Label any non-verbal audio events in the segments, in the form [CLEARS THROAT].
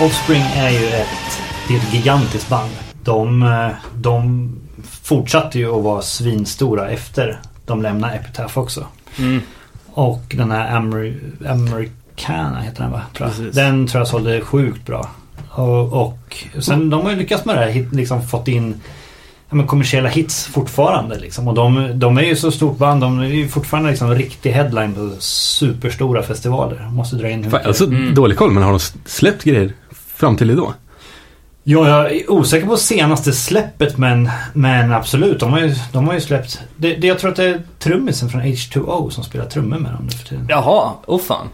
Offspring är ju ett, det är ett gigantiskt band. De, eh, de fortsatte ju att vara svinstora efter de lämnade Epitaph också. Mm. Och den här Amer- Americana heter den va? Tror. Den tror jag sålde sjukt bra. Och, och sen de har ju lyckats med det här. Liksom fått in ja, men kommersiella hits fortfarande. Liksom. Och de, de är ju så stort band. De är ju fortfarande liksom riktig headline på superstora festivaler. Måste dra in hur Fan, alltså Mm. dålig koll, men har de släppt grejer fram till idag? Ja, jag är osäker på senaste släppet men, men absolut. De har ju, de har ju släppt. Det, det, jag tror att det är trummisen från H2O som spelar trummor med dem nu för tiden. Jaha, oh fan.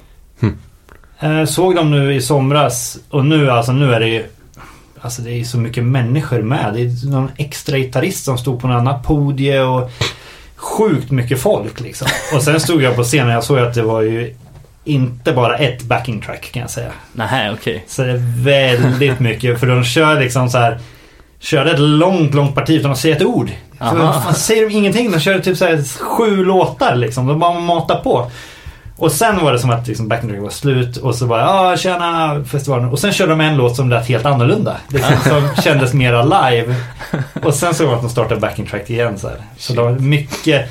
Eh, såg dem nu i somras och nu alltså nu är det ju Alltså det är så mycket människor med. Det är någon extra gitarrist som stod på en annan podie och Sjukt mycket folk liksom. Och sen stod jag på scenen och jag såg att det var ju Inte bara ett backing track kan jag säga. Nej, okej. Så det är väldigt mycket för de kör liksom så här Körde ett långt, långt parti utan att säga ett ord. Fan, säger de ingenting. De körde typ så här sju låtar liksom. De bara matar på. Och sen var det som att liksom backing track var slut och så bara ja tjena festivalen. Och sen körde de en låt som lät helt annorlunda. Liksom, som [LAUGHS] kändes mera live. Och sen såg man att de startade backing track igen så här. Så det var mycket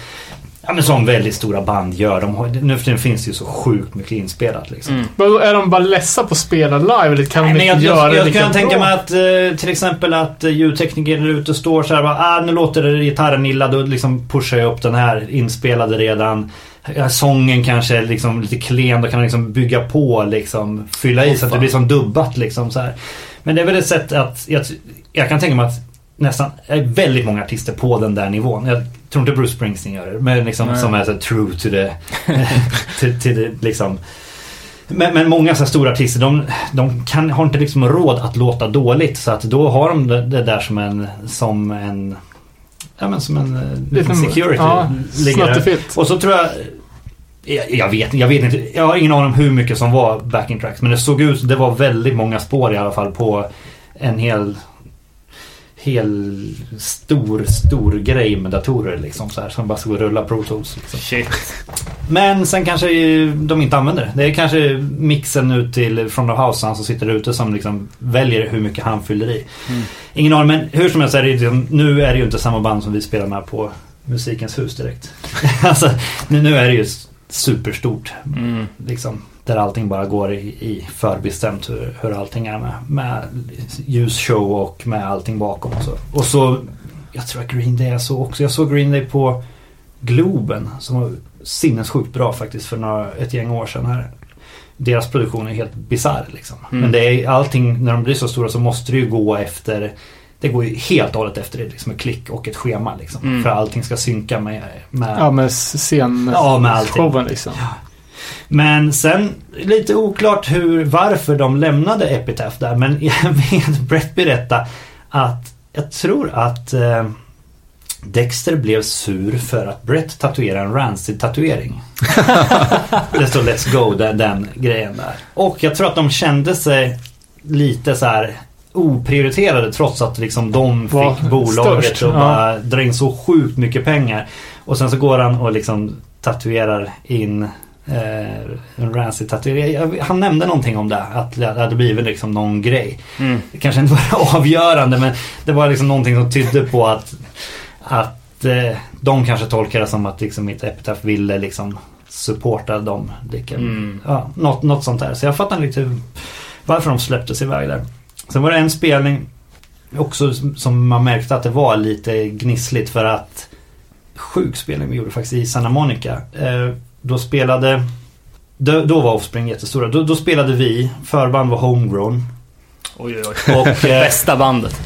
Ja men som väldigt stora band gör. De har, nu för tiden finns det ju så sjukt mycket inspelat liksom. Mm. Vadå, Är de bara ledsa på att spela live eller kan Nej, de men inte jag, göra jag, det jag kan tänka mig att eh, till exempel att eh, ljudtekniker där ute står så här bara, ah, nu låter det gitarren illa, då liksom pushar jag upp den här inspelade redan. Sången kanske är liksom lite klen, då kan man liksom bygga på liksom, fylla i Åh, så att det blir som dubbat liksom så här. Men det är väl ett sätt att, jag, jag kan tänka mig att nästan, är väldigt många artister på den där nivån. Jag tror inte Bruce Springsteen gör det, men liksom Nej. som är så true to the, [LAUGHS] till, till the liksom men, men många så här stora artister de, de kan, har inte liksom råd att låta dåligt så att då har de det, det där som en som en Ja men som en eh, Liten- security. ja. Och så tror jag jag, jag vet jag vet inte. Jag har ingen aning om hur mycket som var backing tracks. Men det såg ut, det var väldigt många spår i alla fall på en hel Hel stor, stor grej med datorer liksom så här. Som bara skulle rulla Pro Tools. Liksom. Shit. Men sen kanske de inte använder det. Det är kanske mixen ut till Front of House han som sitter ute som liksom väljer hur mycket han fyller i. Mm. Ingen aning men hur som helst är det liksom- nu är det ju inte samma band som vi spelar med på Musikens hus direkt. [LAUGHS] alltså nu, nu är det ju superstort. Mm. Liksom, där allting bara går i, i förbestämt hur, hur allting är med, med ljusshow och med allting bakom och så. Och så, jag tror att Green Day jag såg också. Jag såg Green Day på Globen som var sinnessjukt bra faktiskt för några, ett gäng år sedan här. Deras produktion är helt bisarr liksom. Mm. Men det är allting, när de blir så stora så måste det ju gå efter det går ju helt och hållet efter det, liksom ett klick och ett schema liksom. Mm. För allting ska synka med, med Ja, med scen... Ja, med allting. Men sen lite oklart hur, varför de lämnade Epitaph där. Men [LAUGHS] jag vet Brett berätta att jag tror att eh, Dexter blev sur för att Brett tatuerade en Rancid-tatuering. [LAUGHS] det står Let's Go, den, den grejen där. Och jag tror att de kände sig lite så här oprioriterade trots att liksom de Var fick bolaget störst, ja. bara dra in så sjukt mycket pengar. Och sen så går han och liksom tatuerar in en Rancid-tatuering. Jag- Han nämnde någonting om det. Att det hade blivit liksom någon grej. Mm. Kanske inte var [LAUGHS] avgörande men det var liksom någonting som tydde på att att eh, de kanske tolkar det som att liksom inte Epitaph ville liksom supporta dem. Vilken, Mm. ja, något, något sånt där. Så jag fattar hur- varför de släpptes iväg där. Sen var det en spelning också som- som man märkte att det var lite gnissligt för att sjuk spelning vi gjorde faktiskt i Santa Monica. Eh, då spelade då, då var Offspring jättestora. Då, då spelade vi, förband var Homegrown. Oj, oj, oj. Och [LAUGHS] eh, Bästa bandet.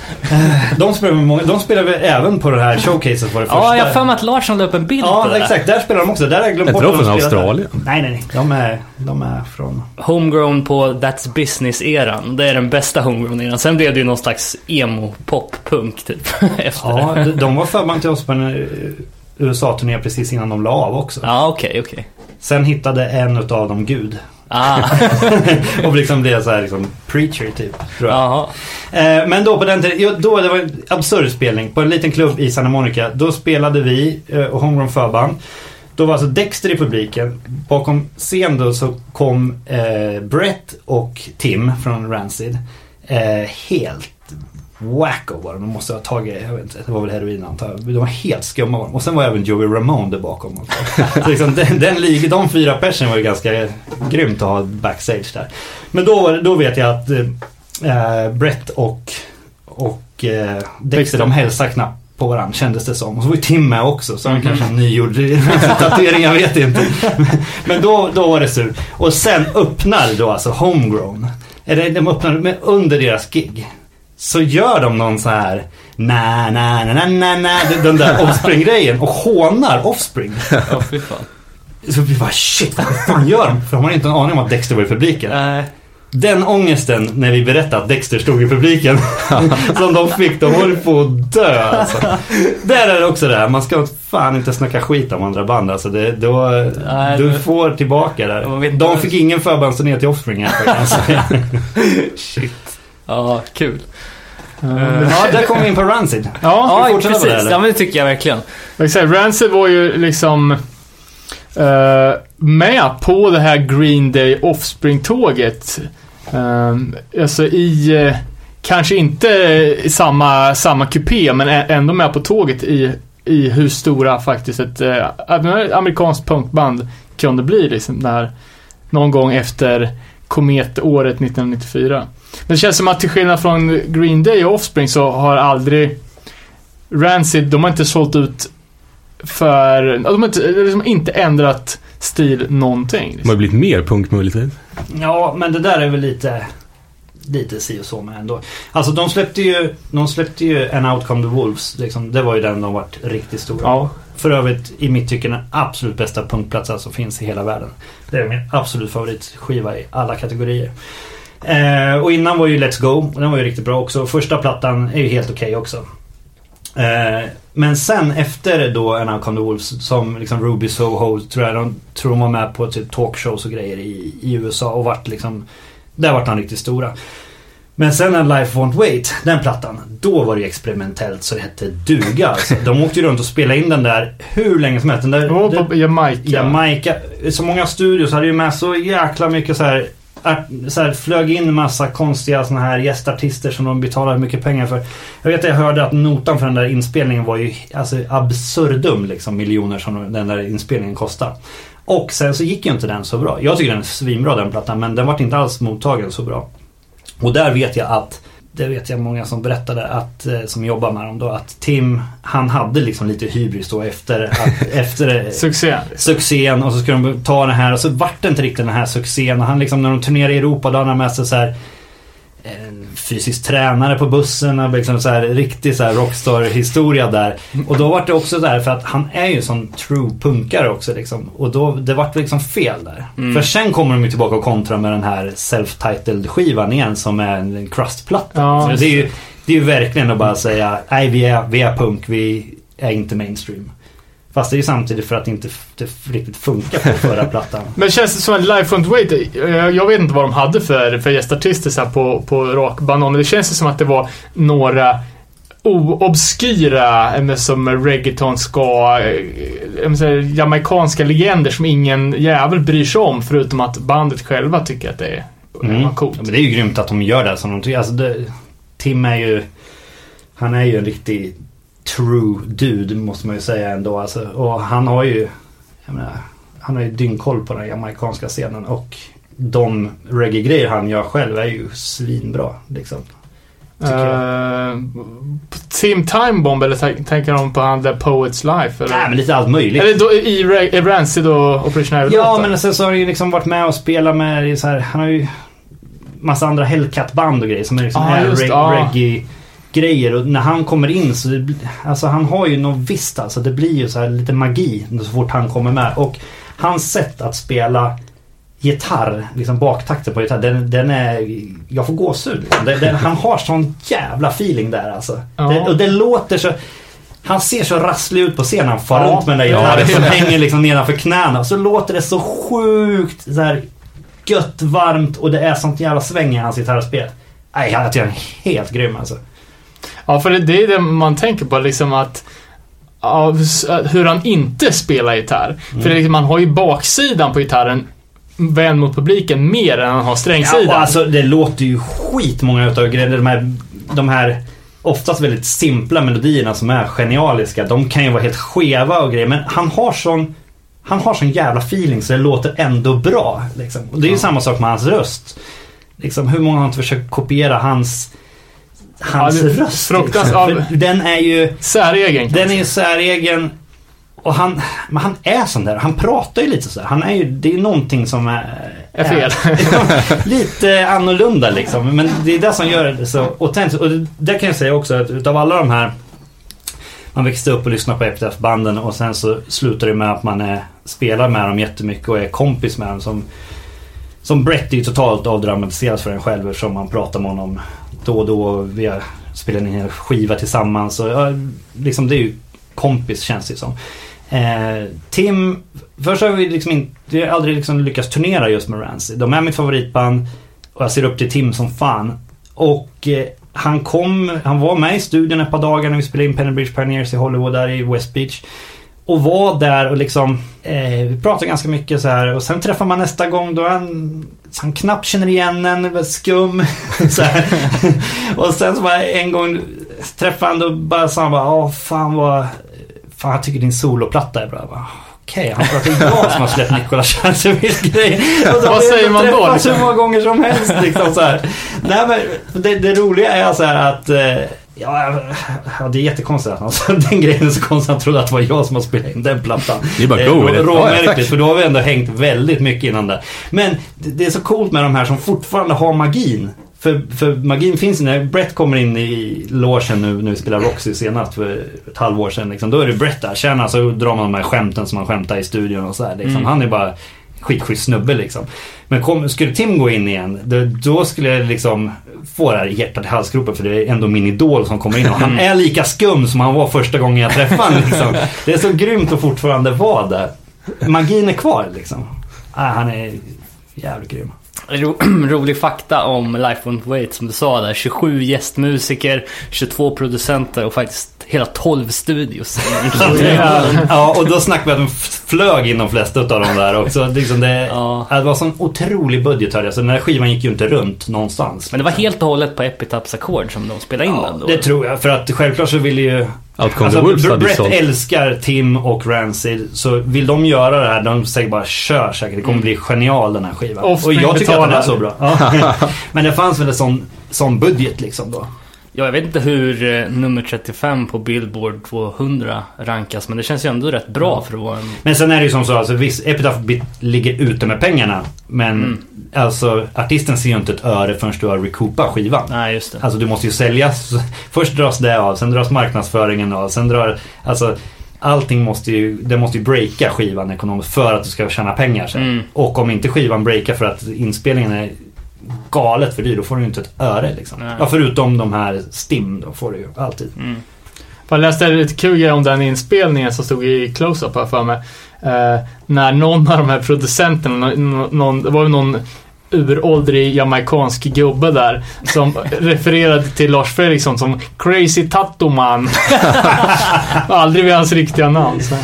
de, spelade med många, de spelade även på det här showcaset var det första. Ja, jag har för mig att Larsson la upp en bild på Ja, det. exakt. Där spelar de också. Där har jag glömt bort de från. Australien? Nej, nej, nej. De är, de är från... Homegrown på That's Business-eran. Det är den bästa Homegrown-eran. Sen blev det ju någon slags emo-pop-punk typ. [LAUGHS] Efter Ja, de, var förband till oss på en eh, USA-turné precis innan de la av också. Ja, okej, okej. Sen hittade en utav dem Gud. Ah, [LAUGHS] och liksom blev så här liksom preacher typ. Tror jag. Eh, men då på den tiden, då det var en absurd spelning på en liten klubb i Santa Monica. Då spelade vi eh, och Homegrown förband. Då var alltså Dexter i publiken. Bakom scen då så kom eh, Brett och Tim från Rancid. Eh, helt wacko var de. De måste ha tagit, jag vet inte, det var väl heroin antar jag. De var helt skumma var de. Och sen var även Joey Ramone där bakom. [LAUGHS] så liksom, den, den de fyra personerna var ju ganska grymt att ha backstage där. Men då, då vet jag att eh, Brett och, och eh, Dexter de hälsade knappt på varandra kändes det som. Och så var ju Tim med också så han kanske en nygjord [LAUGHS] tatuering, jag vet inte. Men då, då var det sur. Och sen öppnar då alltså Homegrown. Eller de öppnar under deras gig. Så gör de någon så här na na na na na na den där [LAUGHS] Offspring-grejen och hånar Offspring. Ja, fy fan. Så vi bara shit, vad fan gör de? För de har inte en aning om att Dexter var i publiken. Nej. Den ångesten när vi berättade att Dexter stod i publiken [LAUGHS] som de fick, de håller på att dö alltså. Där är det också det här, man ska fan inte snacka skit om andra band alltså. Det, då, Nej, du det- får tillbaka där. De fick ingen förbandsturné till Offspring här kan jag säga. [LAUGHS] Shit. Ja, kul. Ja, där kommer vi in på Rancid. Ja, Ja, precis. det, eller? Ja, men det tycker jag verkligen. jag säga, Rancid var ju liksom eh, med på det här Green Day Offspring-tåget. Um, alltså i, eh, kanske inte i samma, samma kupé, men ändå med på tåget i, i hur stora faktiskt ett uh, amerikanskt punkband kunde bli liksom när, någon gång efter kometåret 1994. Men det känns som att till skillnad från Green Day och Offspring så har aldrig Rancid, de har inte sålt ut för, de har inte, liksom inte ändrat stil någonting. De har Liksom. blivit mer punk möjligtvis. Ja, men det där är väl lite lite si och så med ändå. Alltså de släppte ju, de släppte ju En Outcome the Wolves. Liksom, det var ju den de vart riktigt stora Ja. För övrigt i mitt tycke den absolut bästa punkplatsen som finns i hela världen. Det är min absolut favoritskiva i alla kategorier. Eh, och innan var ju Let's Go. och Den var ju riktigt bra också. Första plattan är ju helt okej också. Eh, men sen efter då En Outcome the Wolves som liksom Ruby Soho tror jag de tror de var med på typ talkshows och grejer i, i USA och vart liksom Där vart de riktigt stora. Men sen när Life Won't Wait, den plattan, då var det ju experimentellt så det hette duga alltså. De åkte ju runt och spelade in den där hur länge som helst. Den där, var på Jamaica. Jamaica, så många studios hade ju med så jäkla mycket så här, så här flög in massa konstiga såna här gästartister som de betalade mycket pengar för. Jag vet att jag hörde att notan för den där inspelningen var ju alltså absurdum liksom miljoner som den där inspelningen kostade. Och sen så gick ju inte den så bra. Jag tycker den är svinbra den plattan men den vart inte alls mottagen så bra. Och där vet jag att det vet jag många som berättade att, eh, som jobbar med dem då, att Tim, han hade liksom lite hybris då efter, att, [LAUGHS] efter Succé. succén och så ska de ta det här och så vart det inte riktigt den här succén och han liksom när de turnerade i Europa då hade han med sig så här fysisk tränare på bussen och liksom så här riktig så här rockstar historia där. Och då vart det också där för att han är ju sån true punkare också liksom. Och då, det vart liksom fel där. Mm. För sen kommer de ju tillbaka och kontrar med den här self-titled skivan igen som är en crustplatta. Ja, det är ju det är ju verkligen att bara säga nej vi är, vi är punk, vi är inte mainstream. Fast det är ju samtidigt för att det inte det riktigt funkar på förra plattan. [LAUGHS] Men känns det som att Life Won't Wait, eh, jag vet inte vad de hade för, för gästartister så på, på men det känns ju som att det var några obskyra, eh, som reggaeton ska, eh, jamaicanska legender som ingen jävel bryr sig om förutom att bandet själva tycker att det är Mm. coolt. Ja, men det är ju grymt att de gör det som de tycker. Alltså det, Tim är ju... Han är ju en riktig true dude måste man ju säga ändå. Alltså, och han har ju... Menar, han har ju dyngkoll på den jamaicanska scenen och de reggae-grejer han gör själv är ju svinbra. Liksom. Uh, Team Time Bomb eller tän- tänker de på han The Poets Life? Eller, Nej men lite allt möjligt. eller då, i i Rancid och Operation Air Ja men sen så har han ju liksom varit med och spelat med så här, Han har ju massa andra Hellcat-band och grejer som är liksom är just, reg- ja. Reggae-grejer. Och när han kommer in så det, Alltså han har ju något visst alltså. Det blir ju så här lite magi så fort han kommer med. Och hans sätt att spela gitarr, liksom baktakten på gitarr, den, den är... Jag får gåshud. Liksom. Den, den, han har sån jävla feeling där alltså. Ja. Det, och det låter så... Han ser så rasslig ut på scenen. Han far Ja. runt med den där Ja, gitarren är som hänger liksom nedanför knäna. Så låter det så sjukt så här gött, varmt och det är sånt jävla sväng i hans gitarrspel. Nej, jag tycker han är helt grym alltså. Ja, för det, är det man tänker på liksom att ja, s- hur han inte spelar gitarr. Mm. För liksom, man har ju baksidan på gitarren vänd mot publiken mer än han har Ja, strängsidan. och alltså det låter ju skitmånga utav grejerna. De här, de här oftast väldigt simpla melodierna som är genialiska. De kan ju vara helt skeva och grejer. Men han har sån han har sån jävla feeling så det låter ändå bra. Liksom. Och det är ju samma sak med hans röst. Liksom, hur många har inte försökt kopiera hans Hans Ja, röst. Liksom. För den är ju Säregen. Den är ju säregen. Och han, men han är sån där. Han pratar ju lite så här. Han är ju, det är någonting som är... Är fel. [LAUGHS] lite annorlunda liksom. Men det är det som gör det så autentiskt. Och det, kan jag säga också att utav alla de här man växte upp och lyssnade på Epitaph-banden och sen så slutar det med att man är, spelar med dem jättemycket och är kompis med dem. Som, som Brett är ju totalt avdramatiserat för en själv eftersom man pratar med honom då och då. Vi har spelat in en skiva tillsammans. Och, ja, liksom det är ju kompis känns det som. Eh, Tim, först har vi liksom inte, vi har aldrig liksom lyckats turnera just med Rancid. De är mitt favoritband och jag ser upp till Tim som fan. Och eh, han kom, han var med i studion ett par dagar när vi spelade in Penny Bridge Pioneers i Hollywood där i West Beach. Och var där och liksom, eh, vi pratade ganska mycket så här och sen träffar man nästa gång då han, så han knappt känner igen en, skum. [LAUGHS] så här. och sen så bara en gång träffade han då bara sa han bara, åh fan vad, fan jag tycker din soloplatta är bra. Jag bara, Okej, han att det är jag som har släppt Nicolas Chancevilles grej. Vad säger man då, liksom? hur många gånger som helst liksom så här. Nej men det, det roliga är så här att eh, Ja, ja, det är jättekonstigt att han sa [LAUGHS] den grejen är så konstigt att han trodde att det var jag som har spelat in den plattan. Det är bara Eh, go Ja, ja, Råmärkligt, tack. för då har vi ändå hängt väldigt mycket innan det. Men det, är så coolt med de här som fortfarande har magin. För, för magin finns ju när Brett kommer in i logen nu vi spelar Roxy senast för ett halvår sedan. Liksom, då är det Brett där. Tjena, så drar man de här skämten som man skämtar i studion och så här, liksom. Mm. Han är bara skitschysst snubbe liksom. Men kom, skulle Tim gå in igen, då, då skulle jag liksom få det här hjärtat i halsgropen för det är ändå min idol som kommer in och han är lika skum som han var första gången jag träffade honom. Liksom. [LAUGHS] Det är så grymt att fortfarande vara där. Magin är kvar liksom. Ah, han är jävligt grym. Ro, [CLEARS THROAT] rolig fakta om Life Won't Wait som du sa där. 27 gästmusiker, 22 producenter och faktiskt hela 12 studios. [LAUGHS] Ja, och då snackar vi att de flög in de flesta av dem där också. Liksom det, Ja. det var sån otrolig budget hörde jag, så den här skivan gick ju inte runt någonstans. Men det var helt och hållet på Epitaphs ackord som de spelade in Ja, den då. det tror jag. För att självklart så vill ju... Outcome Alltså, the Wolves hade Brett sålt. älskar Tim och Rancid. Så vill de göra det här, de säger bara kör säkert. Det kommer bli genial den här skivan. Offspring och jag tycker att den är betalar. så bra. Ja. [LAUGHS] Men det fanns väl en sån, sån budget liksom då. Ja, jag vet inte hur eh, nummer 35 på Billboard 200 rankas, men det känns ju ändå rätt bra för att vara en... Men sen är det ju som så, alltså visst, Epitaph ligger ute med pengarna. Men Mm. alltså artisten ser ju inte ett öre förrän du har recoupat skivan. Nej, just det. Alltså du måste ju säljas. [LAUGHS] Först dras det av, sen dras marknadsföringen av, sen drar... Alltså allting måste ju, det måste ju breaka skivan ekonomiskt för att du ska tjäna pengar sen. Mm. Och om inte skivan breakar för att inspelningen är galet för dyr, då får du ju inte ett öre liksom. Nej. Ja, förutom de här STIM, då får du ju alltid. Mm. Jag läste lite kul grej om den inspelningen som stod i close-up här för mig. Eh, när någon av de här producenterna, någon, det var ju någon uråldrig jamaicansk gubbe där som [LAUGHS] refererade till Lars Fredriksson som Crazy Tattoo Man. [LAUGHS] Aldrig vid hans riktiga namn. Så.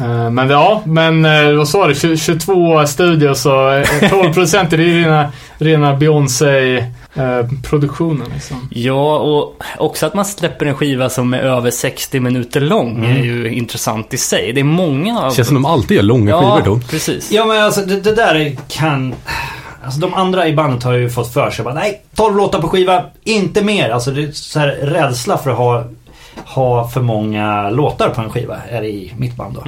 Eh, Men ja, men eh, vad sa du? 20 22 studios och eh, 12 procent det är rena, rena Beyoncé-produktionen liksom. Ja, och också att man släpper en skiva som är över 60 minuter lång Mm. är ju intressant i sig. Det är många av... Känns som de alltid gör långa ja, skivor då. precis. Ja men alltså det, det där är- kan... Alltså de andra i bandet har ju fått för sig bara, nej 12 låtar på skiva, inte mer. Alltså det är så här rädsla för att ha, ha för många låtar på en skiva är det i mitt band då.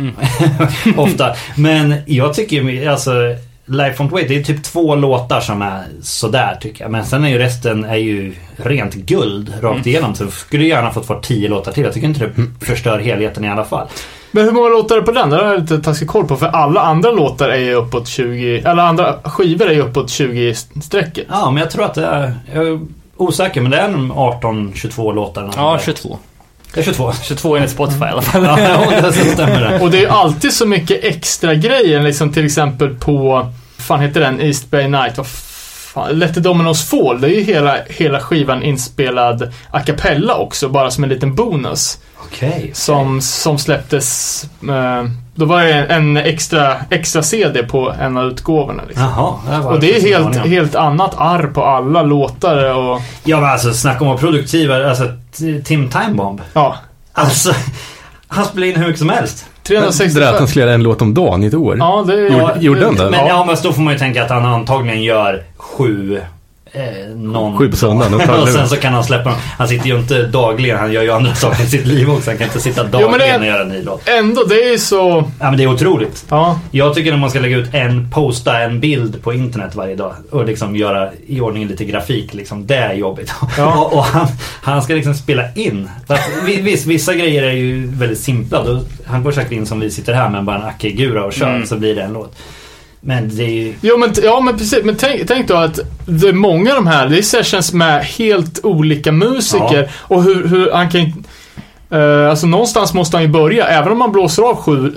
[LAUGHS] Ofta. Men jag tycker alltså Life on Wait, det är typ två låtar som är sådär tycker jag. Men sen är ju resten är ju rent guld rakt igenom. Så skulle jag gärna fått vara tio låtar till. Jag tycker inte det förstör helheten i alla fall. Men hur många låtar är det på den? Det har jag lite taskig koll på. För alla andra låtar är ju uppåt 20... Eller andra skivor är ju uppåt 20-strecket. Ja, men jag tror att det är... Jag är osäker, men det är en 18-22 låtar. Ja, 22. Det är 22. 22 enligt Spotify i alla fall. ja, det stämmer det. Och det är alltid så mycket extra grejer. Liksom till exempel på fan heter den? East Bay Night. Vad fan? Let the Dominoes Fall. Det är ju hela, hela skivan inspelad a cappella också, bara som en liten bonus. Okej. Som, som släpptes, eh, då var det en extra, extra CD på en av utgåvorna. Liksom. Jaha. det Och det är helt, helt annat arr på alla låtar och Ja men alltså snacka om att vara produktiva. Alltså Tim Timebomb. ja. Alltså. [LAUGHS] Han spelar in hur mycket som helst. Det där att han 365. skulle göra en låt om dagen i ett år. Ja, det Gjorde- gjorde han det? Men Ja. ja, men då får man ju tänka att han antagligen gör sju Eh, någon Sju på söndagen [LAUGHS] och sen så kan han släppa dem. Han sitter ju inte dagligen, han gör ju andra [LAUGHS] saker i sitt liv också. Han kan inte sitta dagligen men det och göra en ny låt. Ändå, det är ju så... Ja men det är otroligt. Ja. Jag tycker att man ska lägga ut en, posta en bild på internet varje dag och liksom göra i ordning lite grafik liksom. Det är jobbigt. [LAUGHS] Ja. och och han, han ska liksom spela in. Visst, vissa grejer är ju väldigt simpla. Då, han går säkert in som vi sitter här med bara en Acke-gura och kör Mm. så blir det en låt. Men det är ju... Jo men, ja, men precis. Men tänk, tänk då att det är många av de här, det är sessions med helt olika musiker. Och hur, hur han kan Uh, alltså någonstans måste han ju börja, även om man blåser av sju,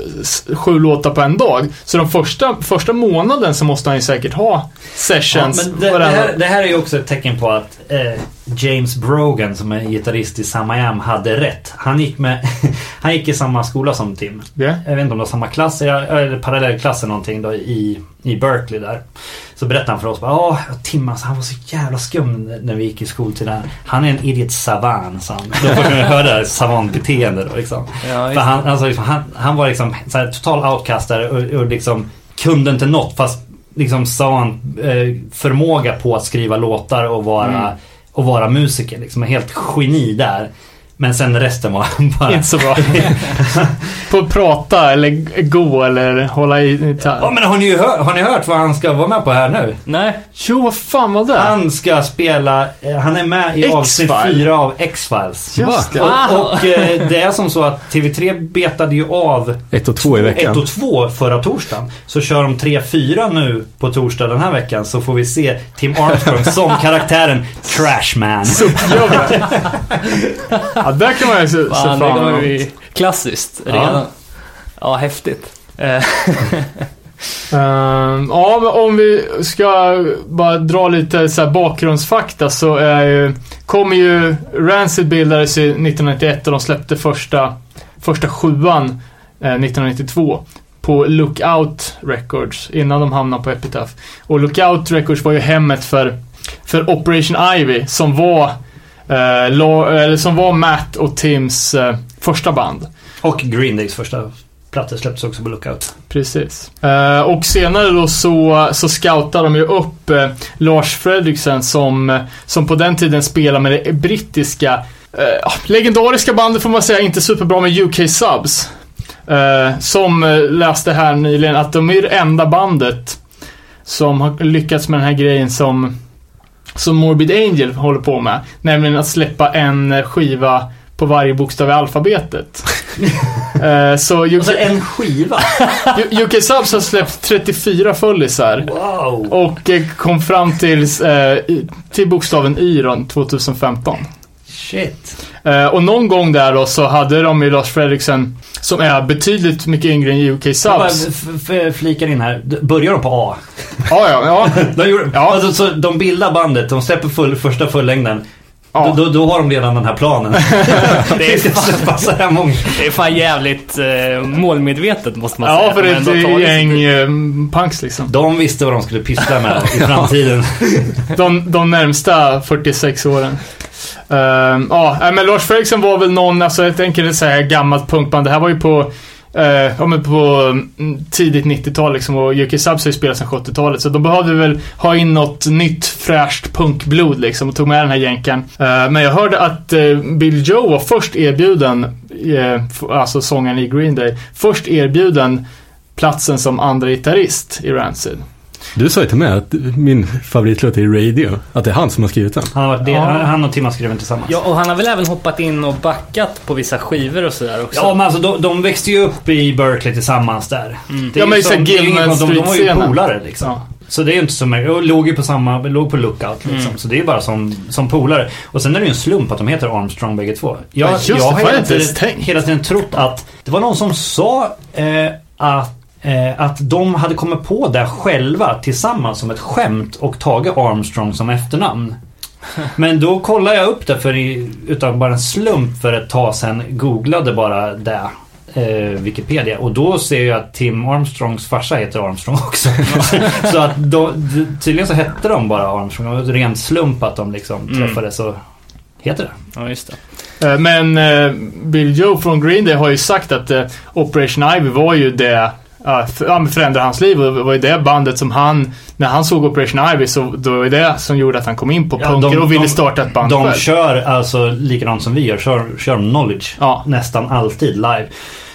sju låtar på en dag. Så de första, första månaden så måste han ju säkert ha Ja, sessions. men det, det, här, det här är ju också ett tecken på att eh, James Brogan som är gitarrist i Sam I Am hade rätt. Han gick, med, [LAUGHS] han gick i samma skola som Tim. Ja. Jag vet inte om det var samma klass eller parallellklass eller någonting då i, i Berkeley där. Så berättade han för oss bara, ja Tim alltså, han var så jävla skum när vi gick i skoltiden. Han är en idiot savan sa han. Då får man höra savantbeteende då liksom. Ja, För han, alltså, liksom, han, han var liksom så här, total outcastare och, och liksom kunde inte något fast liksom han eh, förmåga på att skriva låtar och vara, Mm. och vara musiker. Liksom helt geni där. Men sen resten var [LAUGHS] bara... Inte så bra. på att prata eller gå eller hålla i gitarr. Ja men har ni, hört, har ni hört vad han ska vara med på här nu? Nej. Jo, vad fan var det? Han ska spela, eh, han är med i avsnitt. 4 av X-Files. Just det. Och, och eh, det är som så att TV3 betade ju av Ett och två i 1 veckan. och 2 förra torsdagen. Så kör de 3-4 nu på torsdag den här veckan så får vi se Tim Armstrong som karaktären Trashman. Gör [LAUGHS] det? Ja, där kan man ju se, Fan, fram emot. bli klassiskt Ja. redan. Ja, häftigt. [LAUGHS] Ehm, ja, men om vi ska bara dra lite så här bakgrundsfakta så är ju, kommer ju Rancid bildades ju 1991 och de släppte första, första sjuan eh, 1992 på Lookout Records innan de hamnade på Epitaph. Och Lookout Records var ju hemmet för, för Operation Ivy som var, eh, som var Matt och Tims eh, första band. Och Green Days första platta släpptes också på Lookout. Precis. Eh, och senare då så, så scoutar de ju upp eh, Lars Fredriksen som, eh, som på den tiden spelade med det brittiska, eh, legendariska bandet får man säga, inte superbra med UK Subs. Eh, som läste här nyligen att de är det enda bandet som har lyckats med den här grejen som, som Morbid Angel håller på med. Nämligen att släppa en skiva på varje bokstav i alfabetet. [LAUGHS] Eh, så UK, Och så en skiva. UK Subs har släppt 34 fullisar. Wow. Och eh, kom fram till, i- till bokstaven Y då, 2015. Shit. Eh, och någon gång där då så hade de ju Lars Fredriksen, som är betydligt mycket yngre än UK Jag Subs. f- flikar in här. Börjar de på A? Ja, ja, ja. [LAUGHS] De, gjorde, Ja. alltså, så de bildar bandet, de släpper full, första fullängden. ja. Då, då, då har de redan den här planen. [LAUGHS] det är många. det är fan jävligt eh, målmedvetet måste man Ja, säga. för De är ändå ett gäng eh, punks liksom. De visste vad de skulle pyssla med i [LAUGHS] framtiden. De, de närmsta 46 åren. Ehm, ja, men Lars Fredriksson var väl någon, alltså jag tänker säga gammalt punkband. Det här var ju på, uh, ja, men på mm, tidigt 90-tal liksom och UK Subs har ju spelat sedan 70-talet. Så de behövde väl ha in något nytt fräscht punkblod liksom och tog med den här jänkaren. Uh, eh, men jag hörde att uh, Bill Joe var först erbjuden, uh, alltså sångaren i Green Day, först erbjuden platsen som andra gitarrist i Rancid. Du sa ju till mig att min favoritlåt är Radio. Att det är han som har skrivit den. Han, har varit det, Ja. han och Tim har skrivit den tillsammans. Ja, och han har väl även hoppat in och backat på vissa skivor och sådär också. Ja men alltså de, de växte ju upp i Berkeley tillsammans där. Mm. Det är Ja, men som- Gilman de, de var ju polare liksom. Ja. Så det är ju inte så märkligt. Och låg ju på samma, låg på lookout liksom. Mm. Så det är ju bara som, som polare. Och sen är det ju en slump att de heter Armstrong bägge två. Jag, Ja, just jag det, har jag hela tiden, hela tiden trott att det var någon som sa eh, att eh, att de hade kommit på det själva tillsammans som ett skämt och tagit Armstrong som efternamn. [LAUGHS] Men då kollade jag upp det för i, utan bara en slump för ett tag sedan. Googlade bara det. Eh, Wikipedia och då ser jag att Tim Armstrongs farsa heter Armstrong också. [LAUGHS] så att då, tydligen så hette de bara Armstrong och det var ren slump att de liksom Mm. träffades och heter det. Ja, just det. Eh, Men eh, Bill Joe från Green Day har ju sagt att eh, Operation Ivy var ju det Ja, för- ja, men förändrade hans liv och det var ju det bandet som han, när han såg Operation Ivy så då var det som gjorde att han kom in på Ja, punker de- och ville de- starta ett band De själv. kör alltså likadant som vi gör, kör, kör knowledge. Ja. Nästan alltid live.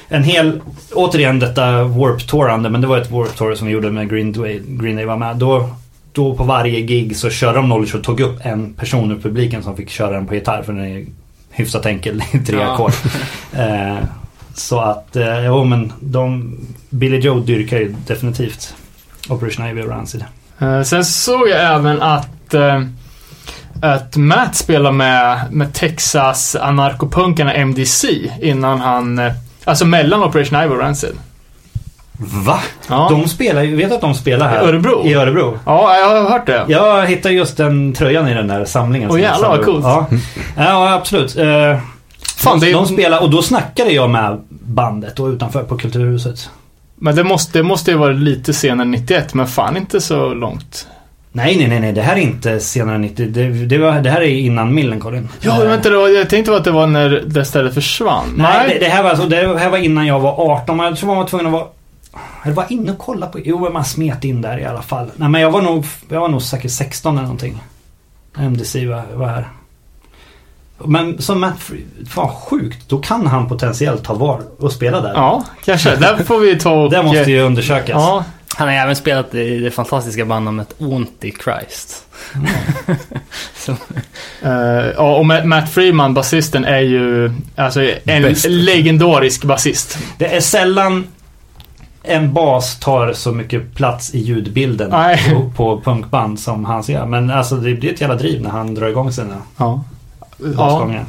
En hel, återigen detta Warp Tourande, men det var ett Warp Tour som vi gjorde med Green Day, Green Day var med. Då, då på varje gig så körde de knowledge och tog upp en person ur publiken som fick köra den på gitarr för den är hyfsat enkel, tre Ja. ackord. [LAUGHS] eh, så att, eh, jo men de, Billy Joe dyrkar ju definitivt Operation Ivy och Rancid. Eh, Sen såg jag även att, eh, att Matt spelar med, med Texas anarkopunkarna MDC innan han, eh, alltså mellan Operation Ivy och Rancid. Va? Ja. De spelar ju, vet du att de spelar här? I Örebro? I Örebro. Ja, jag har hört det. Jag hittade just den tröjan i den där samlingen. Åh, jävlar, vad coolt. Ja. ja, absolut. Eh, Fan, det är- De spelar och då snackade jag med bandet och utanför på Kulturhuset. Men det måste, det måste ju vara lite senare än 91, men fan inte så långt. Nej, nej, nej, nej. Det här är inte senare än 90. Det, det, var, det här är innan Millencolin. Ja, Eh, vänta, var, jag tänkte att det var när det stället försvann. Nej, det, det, här var alltså, det här var innan jag var 18. Men jag tror man var tvungen att vara... Eller var inne och kolla på... Jo, men man smet in där i alla fall. Nej, men jag var nog, jag var nog säkert 16 eller någonting. MDC var, var här. Men som Matt Free, fan sjukt. Då kan han potentiellt ha var och spela där. Ja, kanske. [LAUGHS] Där får vi ta och... Det måste ju undersökas. Ja, Han har även spelat i det fantastiska bandnamnet Antichrist. [LAUGHS] Så, Eh, ja, och Ma- Matt Freeman, basisten, är ju alltså en Bäst. legendarisk basist. Det är sällan en bas tar så mycket plats i ljudbilden på, på punkband som hans gör. Men alltså det blir ett jävla driv när han drar igång sina Ja. Ja, basgångar.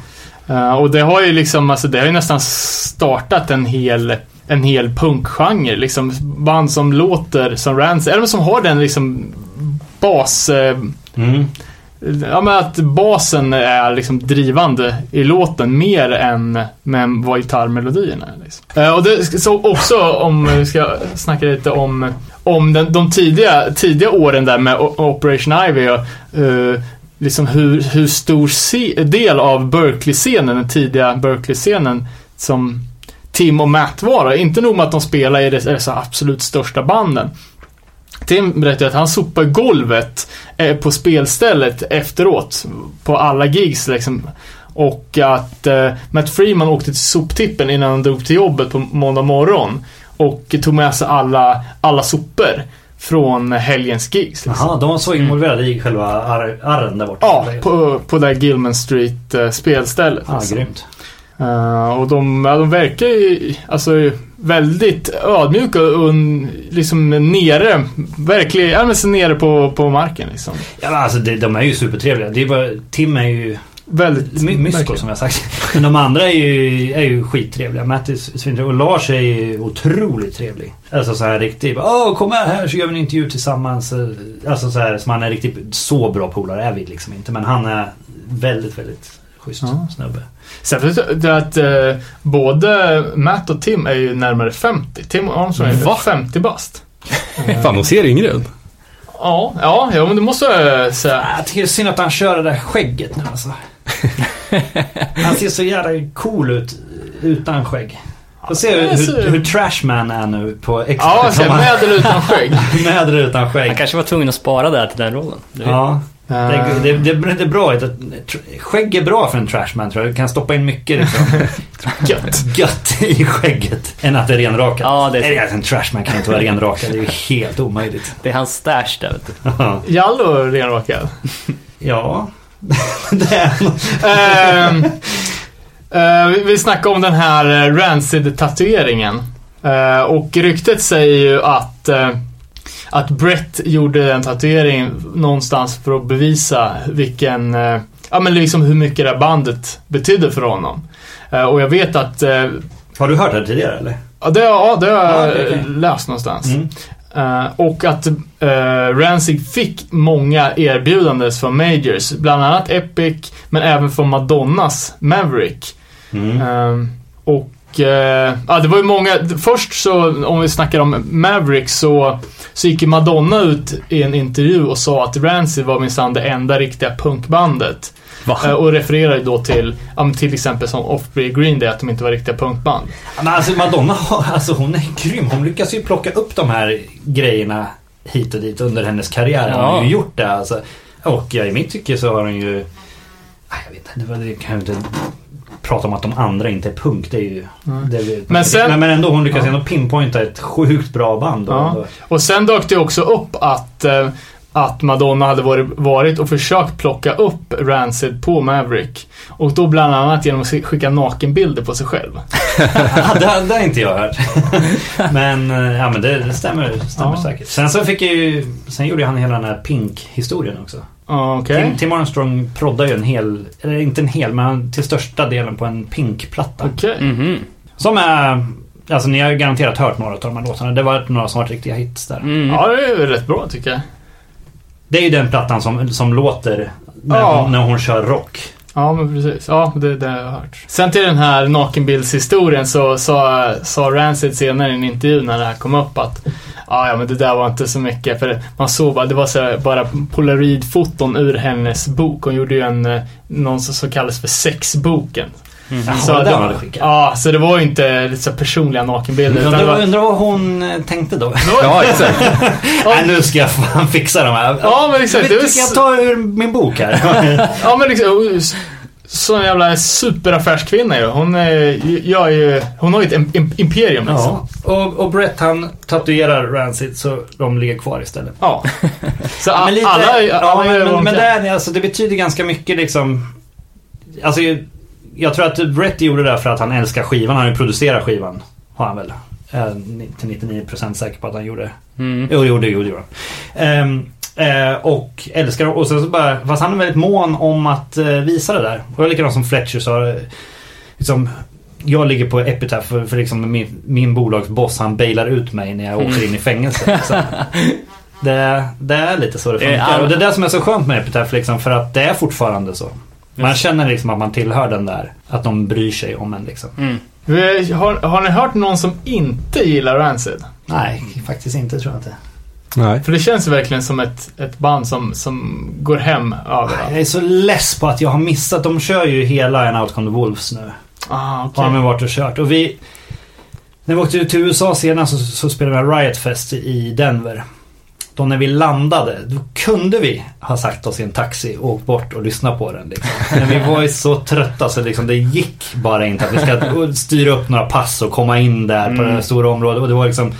eh, och det har ju liksom, alltså det har ju nästan startat en hel, en hel punkgenre. Liksom band som låter som Rancid, eller som har den liksom bas... Eh, Mm. Ja men att basen är liksom drivande i låten mer än med vad gitarrmelodierna är. Liksom. Eh, Och det så också om vi ska snacka lite om, om den, de tidiga, tidiga åren där med Operation Ivy och eh, liksom hur, hur stor se, del av Berkeley-scenen, den tidiga Berkeley-scenen som Tim och Matt var. Inte nog med att de spelar i dessa absolut största banden. Tim berättade att han sopar golvet eh, på spelstället efteråt. På alla gigs liksom. Och att eh, Matt Freeman åkte till soptippen innan han drog till jobbet på måndag morgon. Och tog med sig alla, alla sopor från helgens gigs. Liksom. Jaha, de var så involverade i själva ar- arren där borta. Ja, på, på det här Gilman Street eh, spelstället. ah, liksom. grymt. Eh, och de, ja, de verkar ju alltså, väldigt ödmjuka och liksom nere, verkligen, ja, men så nere på, på marken liksom. Ja, men alltså det, de är ju supertrevliga. Det är bara, Tim är ju Väldigt my, mysko som jag sagt. Men de andra är ju, är ju skittrevliga. Matt är svintrevlig och Lars är ju otroligt trevlig. Alltså så här riktigt. Åh, kom med här så gör vi en intervju tillsammans. Alltså så här som han är riktigt så bra polare är vi liksom inte. Men han är väldigt, väldigt schysst Ja. snubbe. Sen du att eh, både Matt och Tim är ju närmare 50. Tim Armstrong är Va? 50 bast. [LAUGHS] Fan, de ser yngre ut. Ja, ja, ja, men det måste jag säga. Jag tycker det är synd att han kör det där skägget nu alltså. [LAUGHS] Han ser så jävla cool ut utan skägg. Får se hur, hur, hur Trashman är nu på extra. Ja, så med eller utan skägg. [LAUGHS] med eller utan han skägg. kanske var tvungen att spara där till den rollen. Ja, det, det, det, det är bra. att- Skägg är bra för en trashman tror jag. Du kan stoppa in mycket liksom, [LAUGHS] Gött. gött i skägget. Än att det är renrakat. Ja, det är Nej, alltså, en trashman kan inte vara renrakad. Det är ju helt omöjligt. Det är hans stash där vet du. Jallo renrakad. ja. [LAUGHS] Ehm, eh, vi- snackade om den här eh, Rancid-tatueringen. Eh, och ryktet säger ju att, eh, att Brett gjorde den tatueringen någonstans för att bevisa vilken, ja men liksom hur mycket det här bandet betydde för honom. Och jag vet att, Har du hört det tidigare eller? Ja, det, ja, det har jag Ja, okej, okej. läst någonstans. Mm. Eh, och att uh, Rancid fick många erbjudanden från Majors. Bland annat Epic, men även från Madonnas Maverick. Mm. Ehm, och eh, ja, det var ju många, först så om vi snackar om Maverick så, så gick ju Madonna ut i en intervju och sa att Rancid var minsann det enda riktiga punkbandet. Va? Eh, och refererade ju då till, till exempel som Offspring Green Day, att de inte var riktiga punkband. Men alltså Madonna, alltså hon är grym. Hon lyckas ju plocka upp de här grejerna hit och dit under hennes karriär. Hon har Ja. ju gjort det alltså. Och ja, i mitt tycke så har hon ju... Nej, jag vet inte, det, kan jag inte prata om att de andra inte är punk. Det är ju... Det är, Men sen- men, men ändå, hon lyckas Ja. ändå pinpointa ett sjukt bra band. Och, Ja. Och sen dök det också upp att, eh, att Madonna hade varit, varit och försökt plocka upp Rancid på Maverick. Och då bland annat genom att skicka nakenbilder på sig själv. [LAUGHS] Det, har inte jag hört. [LAUGHS] men, eh, ja, men det, det stämmer, det stämmer Ja. säkert. Sen så fick jag ju... Sen gjorde han hela den här Pink-historien också. Okej. Tim, Tim Armstrong proddar ju en hel, eller inte en hel, men till största delen på en Pink-platta. Okej. Mhm. Som är, alltså ni har ju garanterat hört några av de här låtarna. Det var några som varit riktiga hits där. Mm. Ja, det är ju rätt bra tycker jag. Det är ju den plattan som, som låter när, Ja. hon, när hon kör rock. Ja, men precis. Ja, det, det har jag hört. Sen till den här nakenbildshistorien så sa, sa Rancid senare i en intervju när det här kom upp att Ja, ja, men det där var inte så mycket för man såg bara, det var så bara polaroidfoton ur hennes bok. Hon gjorde ju en, eh, någon som, som kallas för sexboken. Jaha, Så det det, hon hade skickat. ja, så det var ju inte lite så personliga nakenbilder. det Undrar, var, undrar vad hon eh, tänkte då. Ja, exakt. Nej, nu ska jag fan fixa de här. Ja, men exakt. Jag, Det vet, var ska jag s- ta ur min bok här? [LAUGHS] Ja men liksom, så en jävla superaffärskvinna ju. Hon, är, gör ju, hon har ju ett im- im- imperium liksom. ja. och, och Brett han tatuerar Rancid så de ligger kvar istället. Ja. Så [LAUGHS] men lite, alla, ja, alla men, men, men det, är- alltså, det betyder ganska mycket liksom. Alltså, jag tror att Brett gjorde det för att han älskar skivan. Han producerat skivan. Har han väl. Eh, till 99% säker på att han gjorde. Mm. Jo, jo, det gjorde han. Ehm, eh, och älskar och sen så bara, fast han är väldigt mån om att eh, visa det där. Och det är likadant som Fletcher sa. Liksom, jag ligger på Epitaph för, för liksom min, min bolagsboss han bailar ut mig när jag åker in i fängelse. Liksom. [LAUGHS] Det, det är lite så det funkar. Och det är det som är så skönt med Epitaph liksom, för att det är fortfarande så. Man känner liksom att man tillhör den där. Att de bryr sig om en liksom. Mm. Har, har ni hört någon som inte gillar Rancid? Nej, faktiskt inte tror jag inte. Nej. För det känns verkligen som ett, ett band som, som går hem överallt. Jag är så less på att jag har missat. De kör ju hela en Outcome the Wolves nu. Ah, Har okej. de varit och kört. Och vi... När vi åkte till USA senast så, så spelade vi Riot Fest i Denver. Då när vi landade, då kunde vi ha sagt oss i en taxi och åkt bort och lyssnat på den. Liksom. Men vi var ju så trötta så liksom, det gick bara inte att vi ska styra upp några pass och komma in där på det här Mm. stora området. Och det var liksom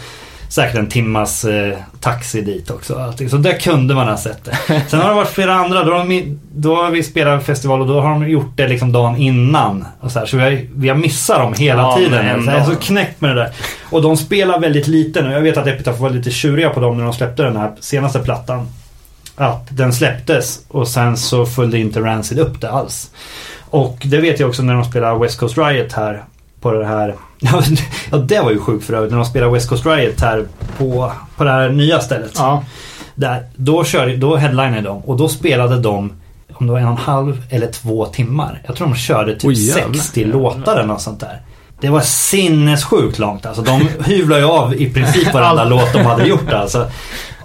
säkert en timmas eh, taxi dit också. Så där kunde man ha sett det. [LAUGHS] Sen har det varit flera andra. Då har, de, då har vi spelat festival och då har de gjort det liksom dagen innan. Och så här, så vi har, vi har missat dem hela Ja, tiden. Så jag är så knäckt med det där. Och de spelar väldigt lite nu. Jag vet att Epitaph var lite tjuriga på dem när de släppte den här senaste plattan. Att den släpptes och sen så följde inte Rancid upp det alls. Och det vet jag också när de spelar West Coast Riot här på det här [LAUGHS] Ja det var ju sjukt för övrigt när de spelar West Coast Riot här på, på det här nya stället. Ja. Där, då, körde, då headlinade de och då spelade de om det var en och en halv eller två timmar. Jag tror de körde typ Oj, jävlar. 60 låtar eller något sånt där. Det var sinnessjukt långt alltså. De hyvlade ju av i princip varenda [LAUGHS] låt de hade gjort alltså.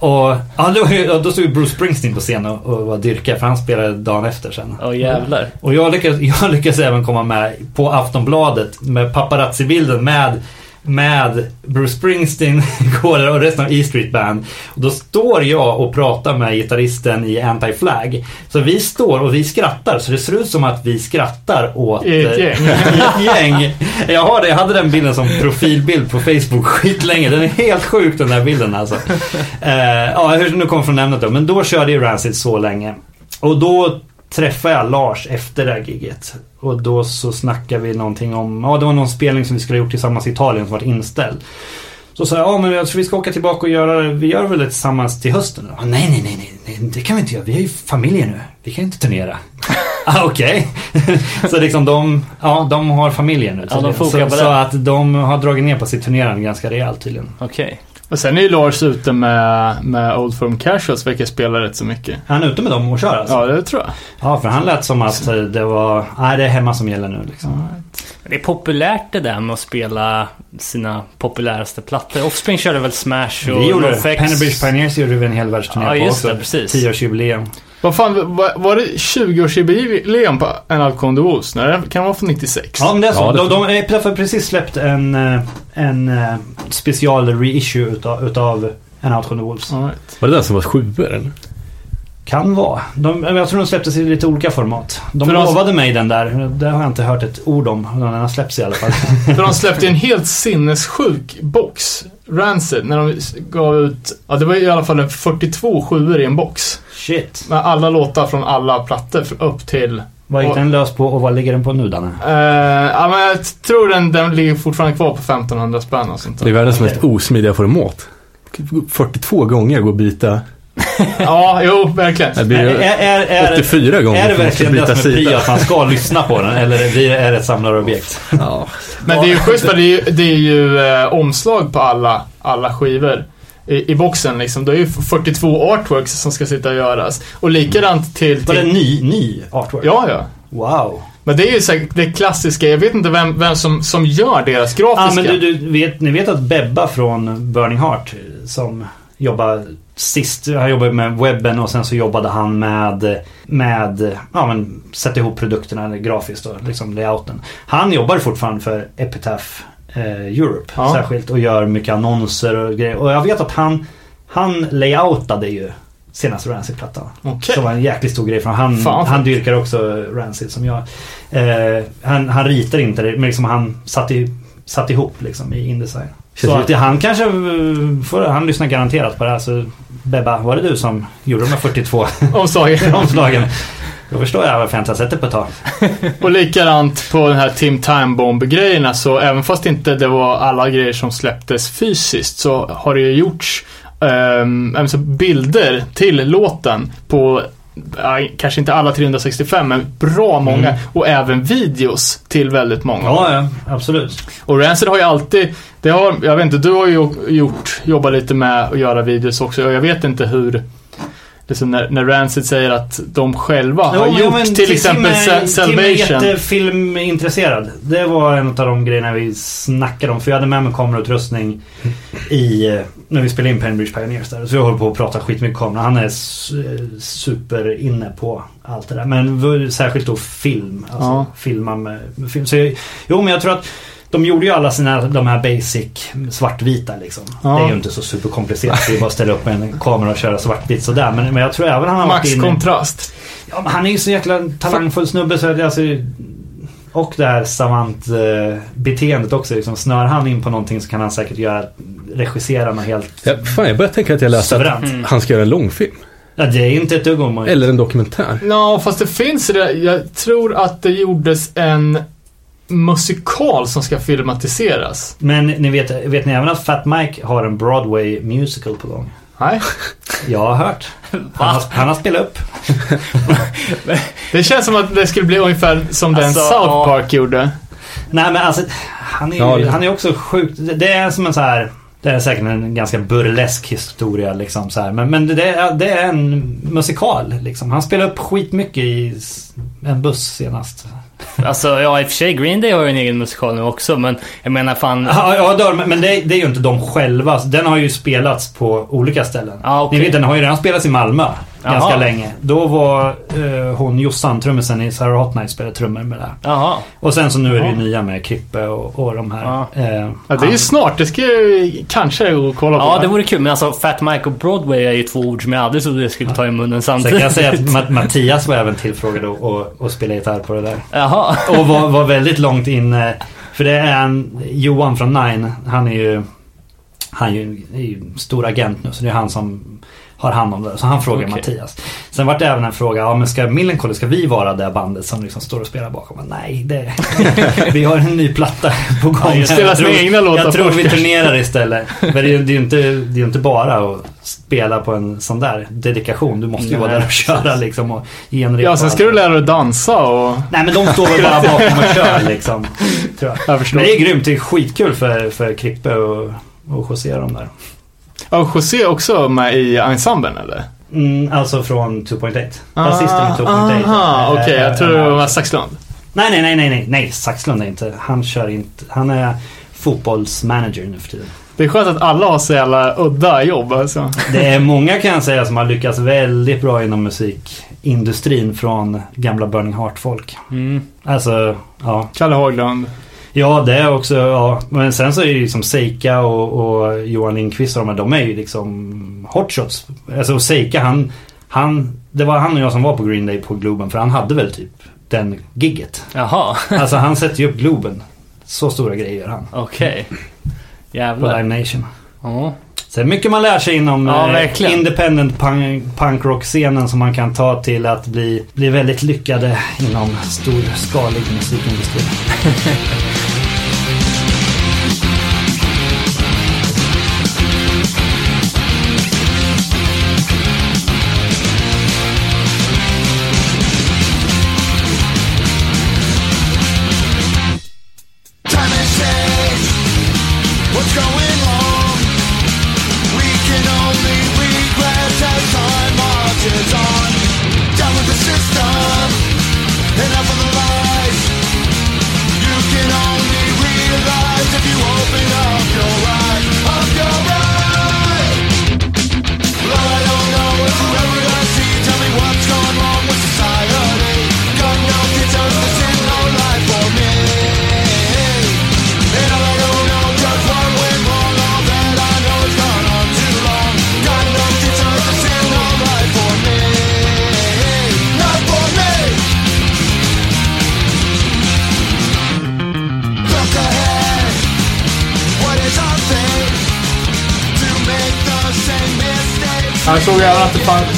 Och ja, då, då stod Bruce Springsteen på scen och, och var dyrkad för han spelade dagen efter sen. Åh jävlar. Och jag lyckas, [LAUGHS] jag lyckas även komma med på Aftonbladet med paparazzi-bilden med med Bruce Springsteen [LAUGHS] går och resten av E Street Band. Och då står jag och pratar med gitarristen i Anti-Flag. Så vi står och vi skrattar. Så det ser ut som att vi skrattar åt... I ett eh, gäng. [LAUGHS] i ett gäng. Jag har det. Jag hade den bilden som profilbild på Facebook [LAUGHS] skitlänge. Den är helt sjuk den där bilden alltså. Eh, ja, hur nu kommer från ämnet då. Men då körde ju Rancid så länge. Och då träffade jag Lars efter det här giget. Och då så snackade vi någonting om, ja det var någon spelning som vi skulle ha gjort tillsammans i Italien som varit inställd. Så sa jag, ja men jag tror vi ska åka tillbaka och göra det, vi gör väl det tillsammans till hösten? Ja, nej, nej, nej, nej, det kan vi inte göra. Vi har ju familjer nu. Vi kan inte turnera. [LAUGHS] Ah, Okej. [LAUGHS] så liksom de, ja, de har familjer nu Ja, de så, så att de har dragit ner på sitt turnerande ganska rejält tydligen. Okej. Och sen är ju Lars ute med, med Old Firm Casuals, vilket spelar rätt så mycket. Är han ute med dem och kör alltså? Ja, det tror jag. Ja, för han lät som att det var, nej det är hemma som gäller nu liksom. Det är populärt det där med att spela sina populäraste plattor. Offspring körde väl Smash och Vi gjorde det. Pennybridge Pioneers gjorde vi en hel världsturné Ja, på just också. det, precis. 10-årsjubileum. Vad fan, var, var det 20-årsjubileum på En Out on the Wolves? Nej, det kan vara från 96. Ja, men det är så. Ja, det- de, de därför precis släppt en, eh, en eh, special reissue utav, utav An Out on the Wolves. Right. Var det den som var sjuor eller? Kan vara. De, jag tror de släpptes i lite olika format. De För de- lovade mig den där. Det har jag inte hört ett ord om. Den har släppts i alla fall. [LAUGHS] För de släppte en helt sinnessjuk box, Rancid, när de gav ut, ja det var i alla fall en 42 sjuor i en box. Shit. Med alla låtar från alla plattor upp till Vad gick Och- den lös på och vad ligger den på nu Danne? Eh, ja, men jag tror den, den ligger fortfarande kvar på 1500 spänn och sånt Det är där. världens mest osmidiga format. 42 gånger gå och byta. [LAUGHS] Ja, jo, verkligen. Det blir Är, ju är, är, 84 gånger är det verkligen det som är prio att man ska lyssna på den? Eller det, är det ett samlarobjekt? Ja. Men det är ju schysst det är ju, det är ju eh, omslag på alla, alla skivor. I, I boxen liksom. Det är ju 42 artworks som ska sitta och göras. Och likadant till... Var det ny, ny artwork? ja, ja. Wow. Men det är ju säkert det klassiska. Jag vet inte vem, vem som, som gör deras grafiska. Ja, men du, du vet, ni vet att Bebba från Burning Heart som jobbar sist, han jobbade med webben och sen så jobbade han med, med ja men sätta ihop produkterna grafiskt och liksom layouten. Han jobbar fortfarande för Epitaph eh, Europe Ja. särskilt och gör mycket annonser och grejer. Och jag vet att han, han layoutade ju senaste Rancid-plattan. Okej. Som var en jäkligt stor grej för han, Fan. han dyrkar också Rancid som jag. Eh, han, han ritar inte det, men liksom han satte, satte ihop liksom i Indesign. Så att han kanske eh, får, han lyssnar garanterat på det här. Så Bebba, var det du som gjorde de här 42 [LAUGHS] Omslaget. [LAUGHS] omslagen? Då förstår jag varför jag inte har sett det på ett tag. [LAUGHS] Och likadant på den här Tim Time Bomb-grejerna så även fast inte det var alla grejer som släpptes fysiskt så har det ju gjorts alltså bilder till låten på kanske inte alla 365 men bra många Mm. och även videos till väldigt många. Ja, ja, absolut. Och Rancid har ju alltid, det har, jag vet inte, du har ju gjort, jobbat lite med att göra videos också och jag vet inte hur Liksom när, när Rancid säger att de själva har Jo, gjort men till Tim exempel är- Sa- Tim är Salvation. jättefilmintresserad. Det var en av de grejerna vi snackade om. För jag hade med mig kamerautrustning i, eh, när vi spelade in Pennybridge Pioneers där. Så jag håller på att prata skitmycket kamera. Han är s- eh, super inne på allt det där. Men särskilt då film. Alltså Ja. filma med, med film. Så jag, jo men jag tror att de gjorde ju alla sina, de här basic svartvita liksom. Ja. Det är ju inte så superkomplicerat. Det är bara att ställa upp en kamera och köra svartvitt sådär. Men, men jag tror även han har varit Max inne... kontrast. Ja, men han är ju så jäkla talangfull snubbe så att alltså, Och det här savant-beteendet också. Liksom, snör han in på någonting så kan han säkert göra, regissera något helt Ja, fan, jag börjar tänka att jag läste att. Mm. han ska göra en långfilm. Ja, det är inte ett dugg omöjligt. Eller en dokumentär. Ja, fast det finns det. Jag tror att det gjordes en musikal som ska filmatiseras. Men ni vet, vet ni även att Fat Mike har en Broadway musical på gång? Nej. Jag har hört. Han har, han har spelat upp. [LAUGHS] Det känns som att det skulle bli ungefär som den Alltså, South ja. Park gjorde. Nej men alltså, han är ju Ja, det- han är också sjukt. Det- är som en så här. Det är säkert en ganska burlesk historia liksom så här. Men, men det, är, det är en musikal liksom. Han spelar upp skitmycket i en buss senast. Alltså, ja i och för sig Green Day har ju en egen musikal nu också, men jag menar fan... Ja, ja det har de, men det, det är ju inte de själva. Den har ju spelats på olika ställen. Ja, okej. Ni vet, den har ju redan spelats i Malmö Jaha. ganska länge. Då var eh, hon Jossan, trummisen i Sarah Hot Night, spelade trummor med det här. Jaha. Och sen så nu är det ju nya med Krippe och, och de här. Ja. Eh, Ja, det är ju snart. Det ska jag kanske gå och kolla på. Ja, det vore kul. Men alltså Fat Mike och Broadway är ju två ord som jag aldrig trodde jag skulle ta i munnen Sen samtidigt. kan jag säga att [LAUGHS] Ma- Mattias var även tillfrågad att- att att spela gitarr på det där. Jaha. Och var, var [LAUGHS] väldigt långt in. För det är en Johan från Nine. Han är ju, han är ju, är ju stor agent nu. Så det är han som har hand om det. Så han frågar Okej. Mattias. Sen var det även en fråga, ja men ska Millencolin, ska vi vara det bandet som liksom står och spelar bakom? Men nej, det, [LAUGHS] vi har en ny platta på gång. Spela Jag tror- egna låtar Jag tror vi turnerar istället. Men det är ju det är inte, det är inte bara att spela på en sån där dedikation. Du måste ju vara Nej, där och köra liksom och Ja, sen ska du lära dig att dansa och... Nej men de står väl bara bakom och [LAUGHS] kör liksom. Tror jag. Jag förstår. Men det är grymt. Det är skitkul för, för Krippe och, och José de där. Ja, José också med i ensemblen eller? Mm, alltså från 2.8. Basisten i 2.8. Aha, okej. Eh, jag tror det eh, var Saxlund. Nej, nej, nej, nej, nej, nej. Saxlund är inte. Han kör inte. Han är fotbollsmanager nu för tiden. Det är skönt att alla har så jävla udda jobb alltså. Det är många kan jag säga som har lyckats väldigt bra inom musikindustrin från gamla Burning Heart-folk. Mm. Alltså, ja. Kalle Haglund. Ja, det är också, ja. Men sen så är det ju liksom Seika och, och Johan Lindqvist och de här, de är ju liksom hotshots. Alltså Seika han, han, det var han och jag som var på Green Day på Globen för han hade väl typ den gigget. Jaha, [LAUGHS] Alltså han sätter ju upp Globen. Så stora grejer gör han. okej. På Jävlar. Live Nation. Ja. Är mycket man lär sig inom Ja, eh, independent punk, punkrock-scenen som man kan ta till att bli, bli väldigt lyckade inom storskalig musikindustri. [LAUGHS]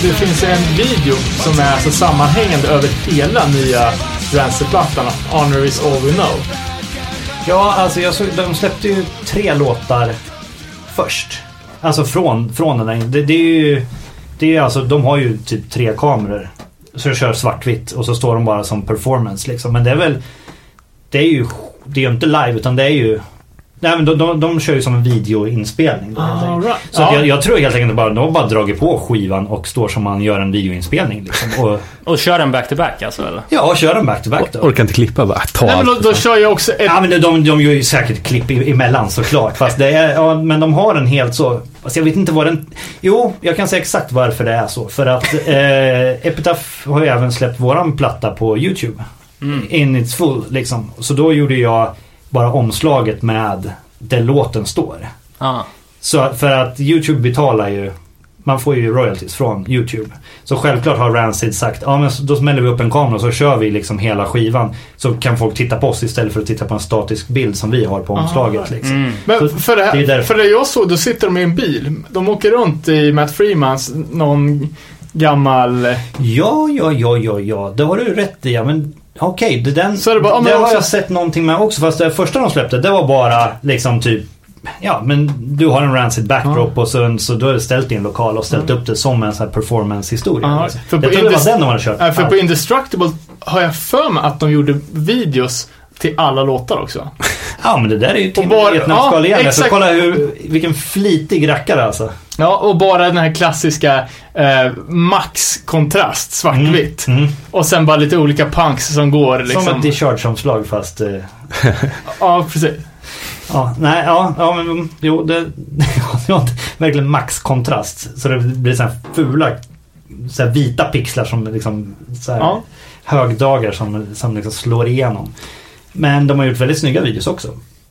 det, finns en video som är så sammanhängande över hela nya Rancid-plattan. Honor is all we know. Ja, alltså jag såg, de släppte ju tre låtar först. Alltså från, från den där. Det, det är ju... Det är alltså, de har ju typ tre kameror. Så de kör svartvitt och så står de bara som performance liksom. Men det är väl... Det är ju... Det är ju inte live utan det är ju... Nej men de, de, de kör ju som en videoinspelning. Då, All right. Så att Ja. jag, jag tror helt enkelt att bara, de har bara dragit på skivan och står som man gör en videoinspelning. Liksom. Och, [LAUGHS] Och kör den back-to-back alltså eller? ja, kör den back-to-back då. Orkar inte klippa bara. Ta Nej, men då, då kör jag också ett... Ja men de, de, de gör ju säkert klipp i- emellan såklart. Fast det är, ja, men de har en helt så. Fast jag vet inte vad den... Jo, jag kan säga exakt varför det är så. För att [LAUGHS] eh, Epitaph har ju även släppt våran platta på YouTube. In its full liksom. Så då gjorde jag bara omslaget med där låten står. Ja. Så för att YouTube betalar ju man får ju royalties från YouTube. Så självklart har Rancid sagt ja men då smäller vi upp en kamera och så kör vi liksom hela skivan. Så kan folk titta på oss istället för att titta på en statisk bild som vi har på omslaget. right. Liksom. Mm. Men för det, det är här, därför. för det jag såg, då sitter de i en bil. De åker runt i Matt Freemans, någon gammal... Ja, ja, ja, ja, ja. Det har du rätt i. Ja, men okej, det, den, Så är det bara- ja, men det har jag sett någonting med också. Fast det första de släppte, det var bara liksom typ Ja, men du har en Rancid backdrop och så, så är det ställt en lokal och ställt upp det som en sån här performance-historia. Ja, för jag tror det var den de hade kört. För på Indestructible har jag för mig att de gjorde videos till alla låtar också. Ja men det där är ju Tim bara- i ett nötskal ja, igen. Alltså, exakt. kolla hur, vilken flitig rackare alltså. Ja, och bara den här klassiska eh, max-kontrast, svartvitt. Mm. Och sen bara lite olika punks som går liksom. Som ett discharge-omslag fast... Eh, Ja, precis. ja, nej, ja, ja men mm, jo det... [LAUGHS] det var verkligen max-kontrast. Så det blir så här fula så här vita pixlar som liksom så här, Ja. högdagar som, som liksom slår igenom. Men de har gjort väldigt snygga videos också.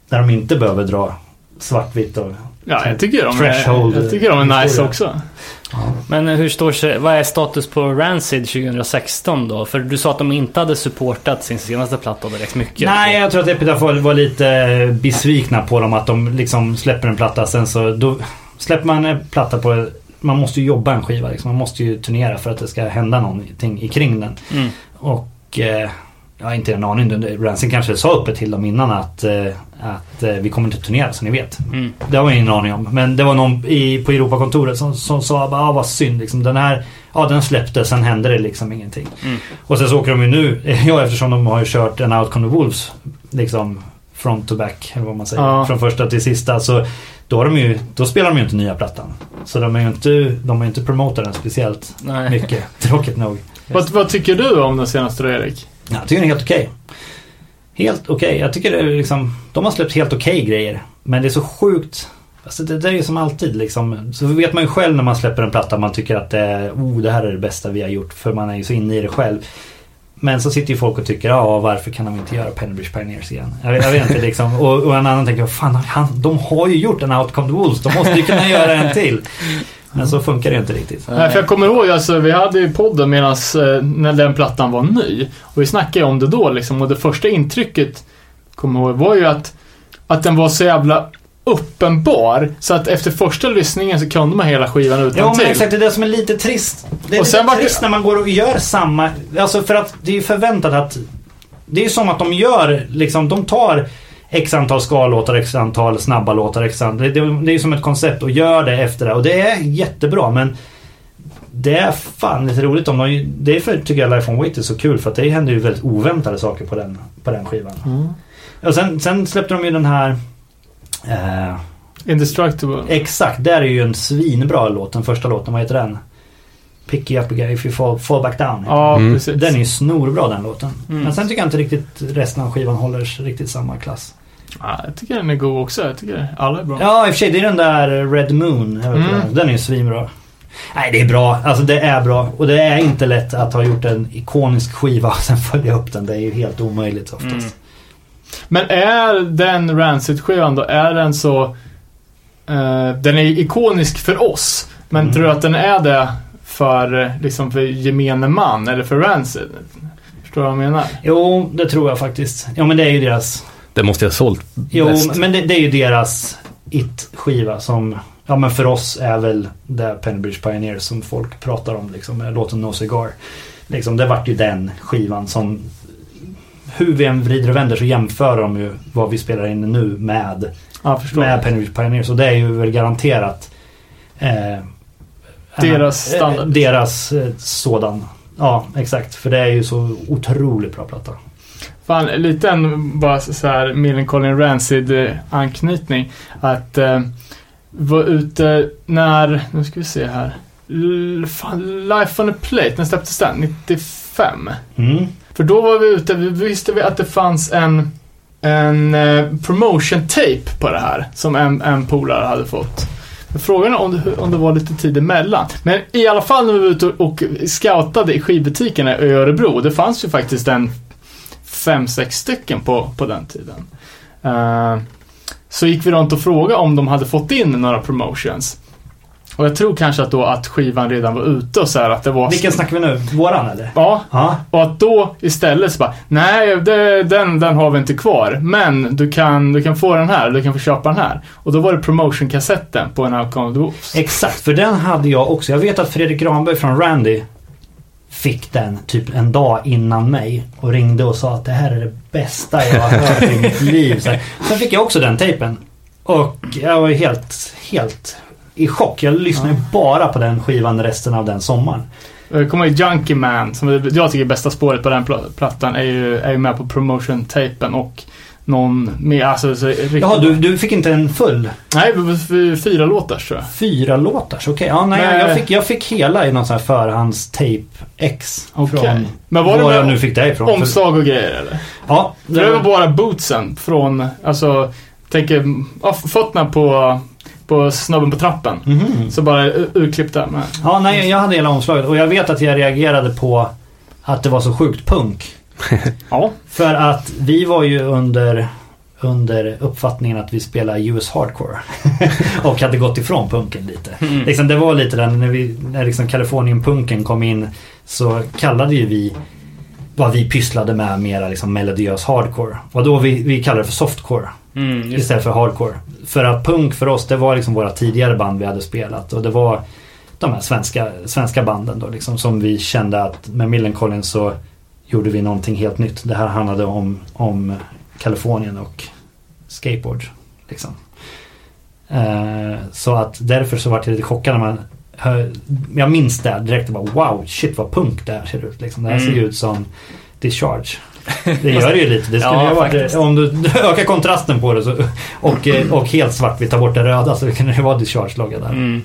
Där de inte behöver dra svartvitt och... Ja, jag tycker de Threshold- är, jag tycker de är nice också. Men hur står sig, vad är status på Rancid 2016 då? För du sa att de inte hade supportat sin senaste platta direkt mycket. Nej, jag tror att Epitaph var, lite besvikna på dem att de liksom släpper en platta sen så då släpper man en platta på man måste ju jobba en skiva liksom. Man måste ju turnera för att det ska hända någonting i kring den. Mm. Och eh, jag har inte en aning. Rancid kanske sa uppe till dem innan att, eh, att eh, vi kommer inte turnera så ni vet. Mm. Det har jag ingen aning om. Men det var någon i, på Europakontoret som, som sa bara, ah, vad synd liksom. Den här, ja den släppte, sen hände det liksom ingenting. Mm. Och sen så åker de ju nu, [LAUGHS] ja eftersom de har ju kört en Outcome the Wolves liksom front to back, eller vad man säger. Ja. Från första till sista. Så då, har de ju, då spelar de ju inte nya plattan. Så de är ju inte, de har inte promotat den speciellt Nej. mycket. Tråkigt nog. Vad, vad tycker du om den senaste då, Erik? Ja, jag tycker den är helt okej. Helt okej. Jag tycker det är liksom, de har släppt helt okej grejer. Men det är så sjukt. Alltså det, det är ju som alltid liksom. Så vet man ju själv när man släpper en platta man tycker att det, oh, det här är det bästa vi har gjort. För man är ju så inne i det själv. Men så sitter ju folk och tycker, ja varför kan de inte göra Pennybridge Pioneers igen? Jag, vet- jag vet inte liksom. [LAUGHS] Och, och en annan tänker, fan han, de har ju gjort en Outcome the Wolves. De måste ju kunna göra en till. [LAUGHS] Men så funkar det inte riktigt. Nej, för jag kommer ihåg, alltså, vi hade ju podden medans, eh, när den plattan var ny. Och vi snackade om det då liksom. Och det första intrycket, kommer ihåg, var ju att, att den var så jävla uppenbar. Så att efter första lyssningen så kunde man hela skivan utan Ja men till. exakt, det är det som är lite trist. Det är Och lite sen var det- trist när man går och gör samma, alltså för att det är ju förväntat att Det är ju som att de gör, liksom de tar X antal skallåtar, X antal snabba låtar, X antal, det, det, det är ju som ett koncept och gör det efter det och det är jättebra men Det är fan lite roligt om de, det är för tycker jag Life on Wait är så kul för att det händer ju väldigt oväntade saker på den, på den skivan. Mm. Och sen, sen släppte de ju den här eh, Indestructible. Exakt, där är ju en svinbra låt. Den första låten, vad heter den? Pick you up again if you fall, fall back down. Ja, Mm. precis. den. Den är ju snorbra den låten. Mm. Men sen tycker jag inte riktigt resten av skivan håller riktigt samma klass. Ja, jag tycker den är god också. Jag tycker alla är bra. Ja, i och för sig, det är den där Red Moon. Mm. Den är ju svinbra. Nej, det är bra. Alltså det är bra. Och det är inte lätt att ha gjort en ikonisk skiva och sen följa upp den. Det är ju helt omöjligt oftast. Mm. Men är den Rancid-skivan då, är den så... eh, den är ikonisk för oss. Men Mm. tror du att den är det för, liksom för gemene man eller för Rancid? Förstår du vad jag menar? Jo, det tror jag faktiskt. Ja, men det är ju deras Det måste jag ha sålt Jo, bäst. men det, det är ju deras It-skiva som Ja men för oss är väl det Pennybridge Pioneer som folk pratar om liksom. med Låten No Cigar. Liksom, det vart ju den skivan som Hur vi än vrider och vänder så jämför de ju vad vi spelar in nu med Ja. Med Pennybridge Pioneer. Så det är ju väl garanterat eh, Deras eh, standard. Deras eh, sådan. Ja, exakt. För det är ju så otroligt bra platta. Fan, lite en bara så här Millencolin Rancid-anknytning. Att eh, var ute när, nu ska vi se här. L- fan, Life on a Plate, när släpptes den? 95? Mm. För då var vi ute, vi visste vi att det fanns en, en eh, promotion tape på det här. Som en, en polare hade fått. Frågan är om det, om det var lite tid emellan. Men i alla fall när vi var ute och, och scoutade i skivbutikerna i Örebro. Det fanns ju faktiskt en fem, sex stycken på, på den tiden. Eh, så gick vi runt och frågade om de hade fått in några promotions. Och jag tror kanske att då att skivan redan var ute och så här att det var... Vilken snackar vi nu? Våran eller? Ja, Ja. och att då istället så bara, nej, det, den, den har vi inte kvar. Men du kan, du kan få den här, du kan få köpa den här. Och då var det promotion-kassetten på en Outcome of the Wolves. Exakt, för den hade jag också. Jag vet att Fredrik Granberg från Randy fick den typ en dag innan mig och ringde och sa att det här är det bästa jag har hört i mitt liv. Så. Sen fick jag också den tejpen. Och jag var helt, helt i chock. Jag lyssnade ju bara på den skivan resten av den sommaren. Jag kommer ihåg Junkie Man, som jag tycker är bästa spåret på den pl- plattan, är ju, är ju med på promotion-tapen och någon mer, alltså så, riktigt... Jaha, du, du fick inte en full? Nej, fyra låtar tror jag. Fyra låtar? Okej, ja, nej, Nej. Jag, fick, jag fick hela i någon sån här förhandstape X. Okej. Från Men var det var jag nu fick det ifrån. Omslag och grejer eller? Ja, För det var bara bootsen från, alltså, tänker, ja, fötterna på, på snubben på trappen. Mhm. Så bara urklippta med. Ja, nej, jag hade hela omslaget och jag vet att jag reagerade på att det var så sjukt punk. [LAUGHS] Ja. För att vi var ju under, under uppfattningen att vi spelar US Hardcore. [LAUGHS] och hade gått ifrån punken lite. Mm. Liksom, det var lite den när, vi, när liksom Kalifornien-punken kom in så kallade ju vi vad vi pysslade med mera liksom melodiös hardcore. Och då vi, vi kallade det för softcore Mm, istället för hardcore. För att punk för oss, det var liksom våra tidigare band vi hade spelat och det var de här svenska, svenska banden då liksom. Som vi kände att med Millencolin så gjorde vi någonting helt nytt. Det här handlade om, om Kalifornien och skateboard. Liksom. Eh, så att därför så var jag lite chockad när man hör, Jag minns det direkt och bara wow, shit vad punk det här ser ut. Liksom. Det här ser ju Mm. ut som Discharge. Det gör det ju lite. Det skulle [LAUGHS] Ja, ju varit, om du [LAUGHS] ökar kontrasten på det så, och, eh, och helt svart, vi tar bort det röda så kan det vara Discharge-logga där. Mm.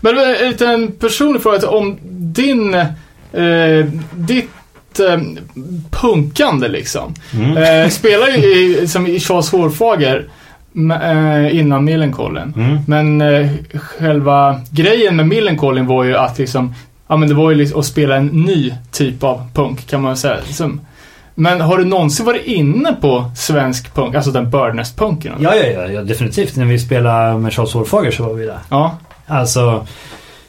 Men en liten personlig fråga om din, eh, ditt eh, punkande liksom. Mm. Eh, spelar ju i, som i Charles Hårfager eh, innan Millencolin. Mm. Men eh, själva grejen med Millencolin var ju att liksom, ja men det var ju liksom att spela en ny typ av punk kan man säga. Som, men har du någonsin varit inne på svensk punk, alltså den Birdnest-punken? Ja, ja, ja, ja, definitivt. När vi spelade med Charles Hårfager så var vi där. Ja. Alltså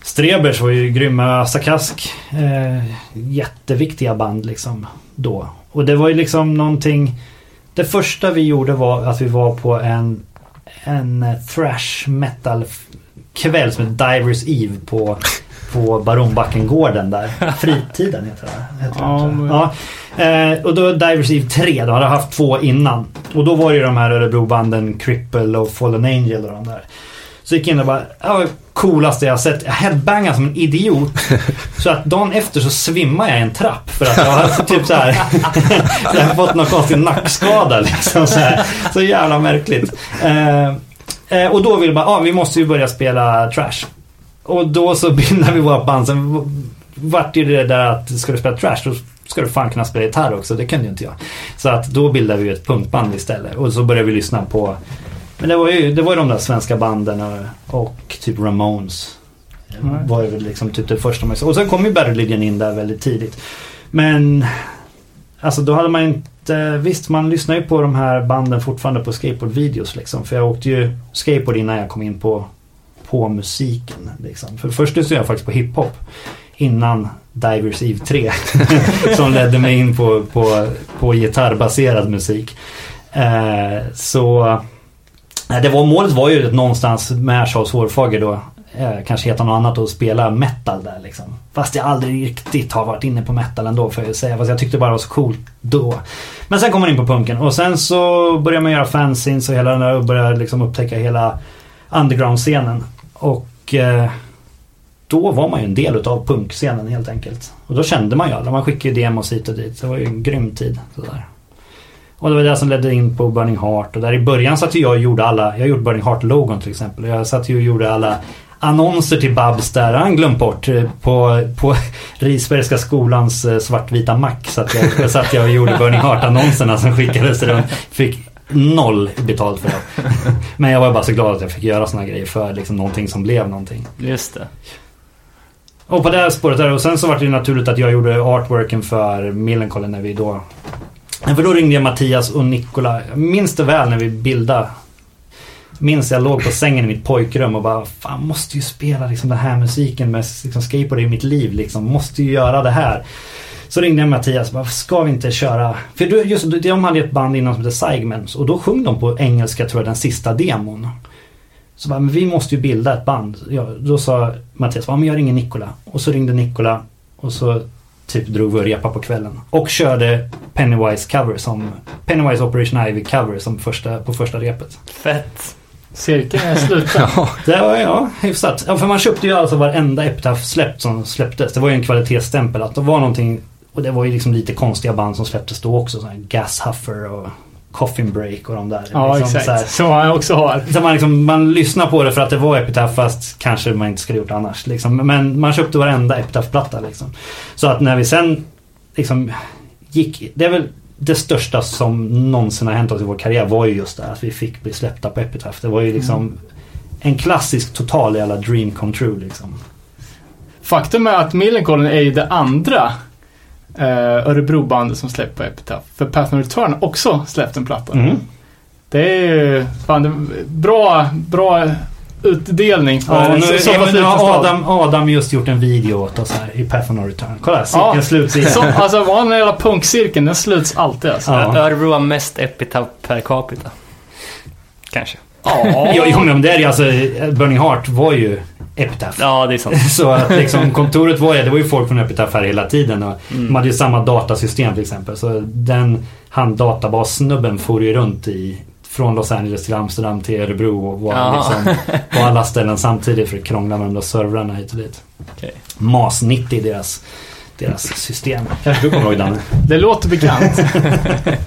Strebers var ju grymma, Sakask. Eh, jätteviktiga band liksom då. Och det var ju liksom någonting. Det första vi gjorde var att vi var på en, en eh, thrash metal kväll som heter Divers Eve på, på Baronbackengården där. [LAUGHS] Fritiden heter det. Heter Ja, det ja. Eh, och då Divers Eve 3, de hade haft två innan. Och då var det ju de här Örebrobanden Cripple och Fallen Angel och de där. Så gick jag in och bara, ja, coolaste jag har sett. Jag headbangade som en idiot. [LAUGHS] Så att dagen efter så svimmade jag i en trapp. För att jag har typ så här. [LAUGHS] jag har fått någon konstig nackskada liksom. Så, här. så jävla märkligt. Eh, eh, och då ville jag bara, ja vi måste ju börja spela trash. Och då så [LAUGHS] bildade vi vårt band. Sen vart ju det där att ska du spela trash då ska du fan kunna spela gitarr också. Det kunde ju inte jag. Så att då bildade vi ett punkband istället. Och så började vi lyssna på men det var ju det var ju de där svenska banden och, och typ Ramones. Mm. Var ju liksom typ det första man. Och sen kom ju Legion in där väldigt tidigt. Men Alltså då hade man inte Visst man lyssnar ju på de här banden fortfarande på skateboardvideos liksom. För jag åkte ju skateboard innan jag kom in på På musiken liksom. För först lyssnade jag faktiskt på hiphop. Innan Divers Eve 3. [LAUGHS] som ledde mig in på, på, på gitarrbaserad musik. Eh, så det var, målet var ju någonstans med Charles Hårfager då eh, kanske heta något annat och spela metal där liksom. Fast jag aldrig riktigt har varit inne på metal ändå får jag ju säga. Fast jag tyckte bara det var så coolt då. Men sen kom man in på punken och sen så började man göra fanzines och hela den där och började liksom upptäcka hela underground-scenen. Och eh, då var man ju en del utav punkscenen helt enkelt. Och då kände man ju alla. Man skickade ju demos hit och dit. Det var ju en grym tid. Sådär. Och det var det som ledde in på Burning Heart. Och där i början satt ju jag och gjorde alla, jag gjorde Burning Heart-logon till exempel. Jag satt ju och gjorde alla annonser till Babs där. Han glömt bort eh, på, på [LAUGHS] Risbergska skolans eh, svartvita mack. Så att jag, jag [LAUGHS] satt jag och gjorde Burning Heart-annonserna som skickades runt. Fick noll betalt för det. [LAUGHS] Men jag var bara så glad att jag fick göra såna grejer för liksom någonting som blev någonting. Just det. Och på det här spåret där och sen så var det naturligt att jag gjorde artworken för Millencolin när vi då för då ringde jag Mattias och Nikola. Jag minns det väl när vi bildade Minns jag låg på sängen i mitt pojkrum och bara Fan måste ju spela liksom den här musiken med liksom skateboard i mitt liv liksom. Måste ju göra det här. Så ringde jag Mattias och bara Ska vi inte köra För då- just de hade ett band innan som hette Segments och då sjöng de på engelska tror jag den sista demon. Så bara, men vi måste ju bilda ett band. Ja, då sa Mattias, ja men jag ringer Nikola. Och så ringde Nikola och så typ drog vi och repa på kvällen. Och körde Pennywise cover som Pennywise Operation Ivy cover som första, på första repet. Fett. Cirkeln är sluten. [LAUGHS] Ja, Det var ja, hyfsat. Ja, för man köpte ju alltså varenda Epitaph släppt som släpptes. Det var ju en kvalitetsstämpel att det var någonting och det var ju liksom lite konstiga band som släpptes då också. Här Gas Huffer och Coffin Break och de där. Ja, liksom, så här- exakt. Som han också har. Så man, liksom, man lyssnar på det för att det var Epitaph fast kanske man inte skulle gjort annars. Liksom. Men man köpte varenda Epitaph-platta. Liksom. Så att när vi sen liksom gick... Det är väl det största som någonsin har hänt oss i vår karriär var ju just det att vi fick bli släppta på Epitaph. Det var ju liksom en klassisk total jävla dream come true liksom. Faktum är att Millencolin är ju det andra eh, Örebrobandet som släpper på Epitaph. För Path No Return också släppt en platta. Mm. Det är ju fan, det är bra, bra utdelning för Ja, en nu, så, pass men nu liten. Adam, Adam just gjort en video åt oss här i Path of No Return. Kolla, cirkeln Ja, sluts igen. Så, alltså var den jävla punkcirkeln, den sluts alltid alltså. Ja. Örebro har mest epitaph per capita. Kanske. Ja. Jo, jo men det är ju alltså, Burning Heart var ju Epitaph. Ja, det är sant. [LAUGHS] Så att liksom kontoret var ju, det var ju folk från Epitaph här hela tiden och de hade ju samma datasystem till exempel. Så den, han databas-snubben for ju runt i från Los Angeles till Amsterdam till Örebro och var Ja. liksom [LAUGHS] på alla ställen samtidigt för att krångla med de där servrarna hit och dit. Okej. MAS 90 deras, deras system. Kanske du kommer ihåg Danne? Det låter bekant. [LAUGHS]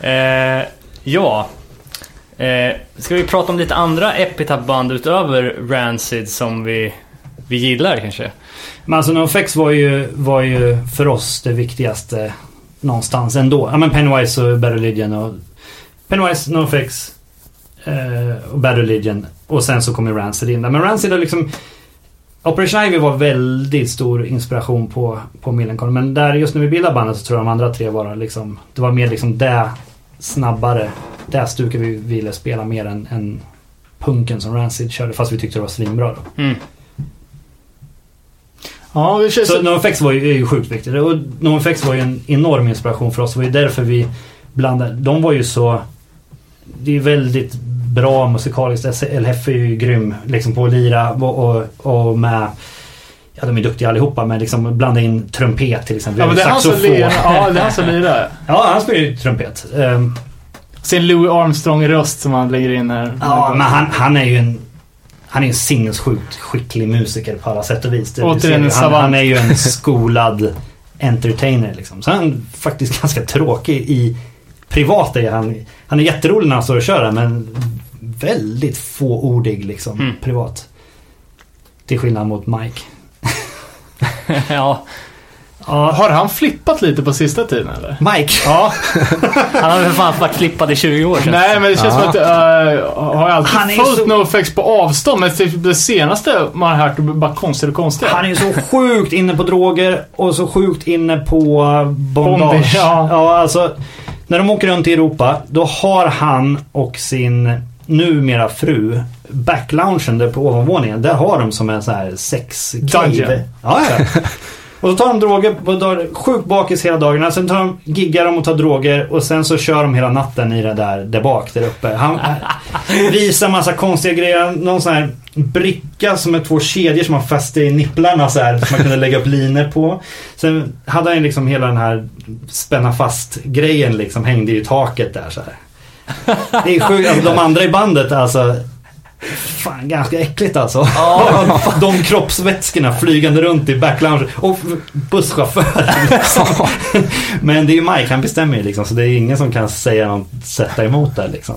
Eh, ja. Eh, ska vi prata om lite andra Epitaph-band utöver Rancid som vi, vi gillar kanske? Men alltså NoFX var ju, var ju för oss det viktigaste någonstans ändå. Ja men Pennywise och Bad Religion och Pennywise, NoFX eh, och Bad Religion och sen så kommer Rancid in där. Men Rancid har liksom Operation Ivy var väldigt stor inspiration på, på Millencolin. Men där just när vi bildade bandet så tror jag de andra tre var liksom Det var mer liksom det snabbare det stuket vi ville spela mer än, än punken som Rancid körde. Fast vi tyckte det var svinbra då. Mm. Ja, det känns... Så NoFX var ju, är ju sjukt viktigt. Och NoFX var ju en enorm inspiration för oss. Det var ju därför vi blandade. De var ju så... Det är väldigt bra musikaliskt. LHF är ju grym liksom på att lira och, och, och med... Ja, de är duktiga allihopa men liksom blanda in trumpet till exempel. ja, men det är han som lirar. Ja, det är han som lirar. [LAUGHS] Ja, han spelar ju trumpet. Ehm, Sin Louis Armstrong-röst som han lägger in här. ja, men han, han är ju en... Han är en sinnessjukt skicklig musiker på alla sätt och vis. Återigen en han, han är ju en [LAUGHS] skolad entertainer liksom. Så han är faktiskt [LAUGHS] ganska tråkig i privat är han. Han är jätterolig när han står och kör men väldigt fåordig liksom Mm. privat. Till skillnad mot Mike. [LAUGHS] ja, Ja, Har han flippat lite på sista tiden eller? Mike. Ja. [LAUGHS] han har väl fan varit flippad i 20 år sedan. Nej, men det känns Ja. som att uh, har jag alltid Han är följt så- NoFX på avstånd. Men typ det senaste man har hört är bara konstigt och konstigt. Han är så [LAUGHS] sjukt inne på droger och så sjukt inne på bondage. Bondage, ja. ja, alltså. När de åker runt i Europa, då har han och sin numera fru backloungen där på ovanvåningen. Där har de som en sån här sex Dungeon. Ja, ja. [LAUGHS] Och så tar de droger på dagar, sjukt bakis hela dagarna. Sen tar de, giggar de och tar droger och sen så kör de hela natten i det där, där bak, där uppe. Han [LAUGHS] visar massa konstiga grejer. Någon sån här bricka som är två kedjor som han fäste i nipplarna så här. Som man kunde lägga upp linor på. Sen hade han liksom hela den här spänna fast grejen liksom hängde i taket där så här. Det är sjukt. Alltså, de andra i bandet alltså. Fan ganska äckligt alltså. [LAUGHS] De kroppsvätskorna flygande runt i backlounge och busschauffören. Liksom. [LAUGHS] Men det är ju Mike, han bestämmer ju liksom. Så det är ingen som kan säga något, sätta emot där liksom.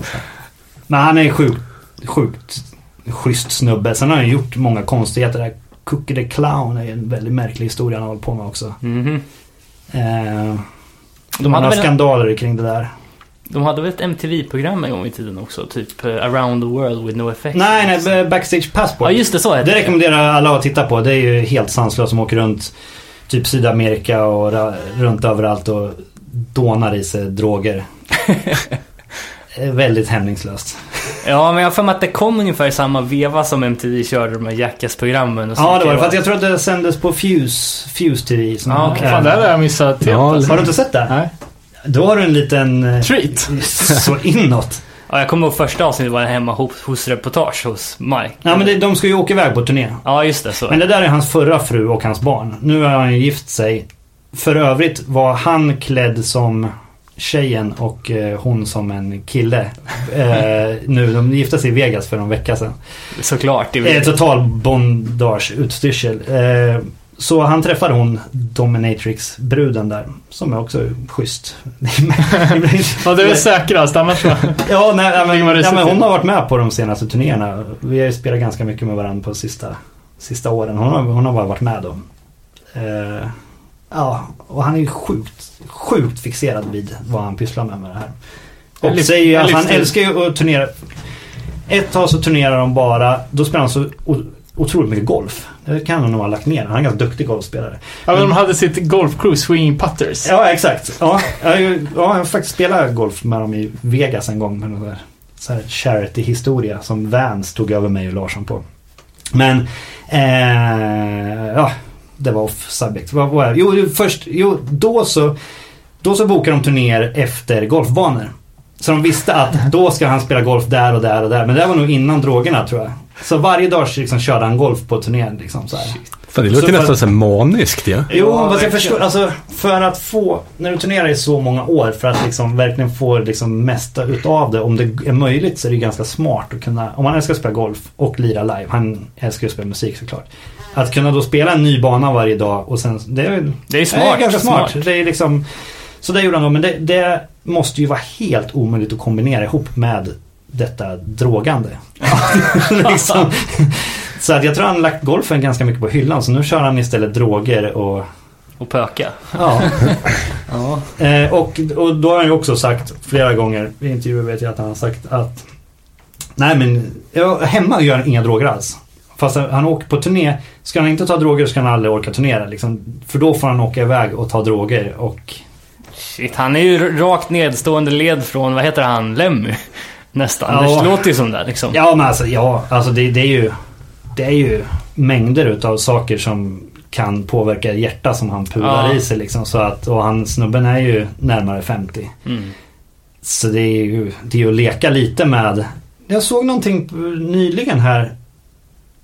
Men han är sjukt, sjukt schysst snubbe. Sen har han gjort många konstigheter. Där. Cookie the Clown är en väldigt märklig historia han har hållit på med också. Mhm. Eh, De de hade skandaler kring det där. De hade väl ett MTV-program en gång i tiden också? Typ eh, Around the World with no effects. Nej, nej, Backstage Passport. Ja, just det. Så heter Det det. rekommenderar alla att titta på. Det är ju helt sanslöst som åker runt typ Sydamerika och runt överallt och dånar i sig droger. Är [LAUGHS] väldigt hämningslöst. Ja, men jag har för mig att det kom ungefär i samma veva som MTV körde de här Jackass-programmen. och så Ja, det var det. För att jag tror att det sändes på Fuse, Fuse TV. Som Ja, är- Fan, det har jag missat helt. Ja, alltså. Har du inte sett det? Nej. Då har du en liten... eh, Treat. Så inåt. [LAUGHS] Ja, jag kommer ihåg första avsnittet var jag hemma hos, hos reportage hos Mike. Ja, men det, de ska ju åka iväg på turné. Ja, just det. Så. Men det där är hans förra fru och hans barn. Nu har han ju gift sig. För övrigt var han klädd som tjejen och eh, hon som en kille. Eh, [LAUGHS] nu, de gifte sig i Vegas för någon vecka sedan. Såklart. Det är Eh, total bondage utstyrsel. Eh, så han träffade hon Dominatrix-bruden där. Som är också schysst. [LAUGHS] Ja, det är säkrast. Annars så... Ja, nej, men, ja, men hon har varit med på de senaste turnéerna. Vi har ju spelat ganska mycket med varandra på sista, sista åren. Hon har, hon har bara varit med då. Eh, ja, och han är ju sjukt, sjukt fixerad vid vad han pysslar med med det här. Och liv- säger ju att han älskar ju att turnera. Ett tag så turnerar de bara, då spelar han så otroligt mycket golf. Det kan han nog ha lagt ner. Han är en ganska duktig golfspelare. Ja, men de hade sitt golfcrew, Swinging Putters. Ja, exakt. Ja, jag, ja, jag har faktiskt spelat golf med dem i Vegas en gång. Med någon där, så här charity-historia som Vans tog över mig och Larsson på. Men, eh, ja, det var off subject. Vad var? Jo, först, jo, då så, då så bokade de turnéer efter golfbanor. Så de visste att då ska han spela golf där och där och där. Men det var nog innan drogerna tror jag. Så varje dag liksom körde han golf på turnén liksom så här. Fan, det låter Så för- nästan så här maniskt ja. Jo, Ja, fast jag förstår. Alltså, för att få, när du turnerar i så många år, för att liksom verkligen få liksom mesta utav det, om det är möjligt så är det ganska smart att kunna, om man älskar att spela golf och lira live, han älskar ju att spela musik såklart. Att kunna då spela en ny bana varje dag och sen, det är, Det är smart. det är ganska smart. smart. Det är liksom, så det gjorde han då, men det, det måste ju vara helt omöjligt att kombinera ihop med detta drogande. [LAUGHS] liksom. Så att jag tror han lagt golfen ganska mycket på hyllan, så nu kör han istället droger och Och pöka. Ja. [LAUGHS] Ja. Eh, och, och då har han ju också sagt flera gånger i intervjuer vet jag att han har sagt att Nej men hemma gör han inga droger alls. Fast han, han åker på turné. Ska han inte ta droger så ska han aldrig orka turnera. Liksom. För då får han åka iväg och ta droger och Shit, han är ju rakt nedstående led från, vad heter han, Lemmy? Nästan. Ja. Det låter ju som det liksom. Ja men alltså, ja, alltså det, det är ju Det är ju mängder utav saker som kan påverka hjärta som han pular Ja. i sig liksom. Så att, och han snubben är ju närmare 50. Mm. Så det är ju, det är ju att leka lite med. Jag såg någonting nyligen här.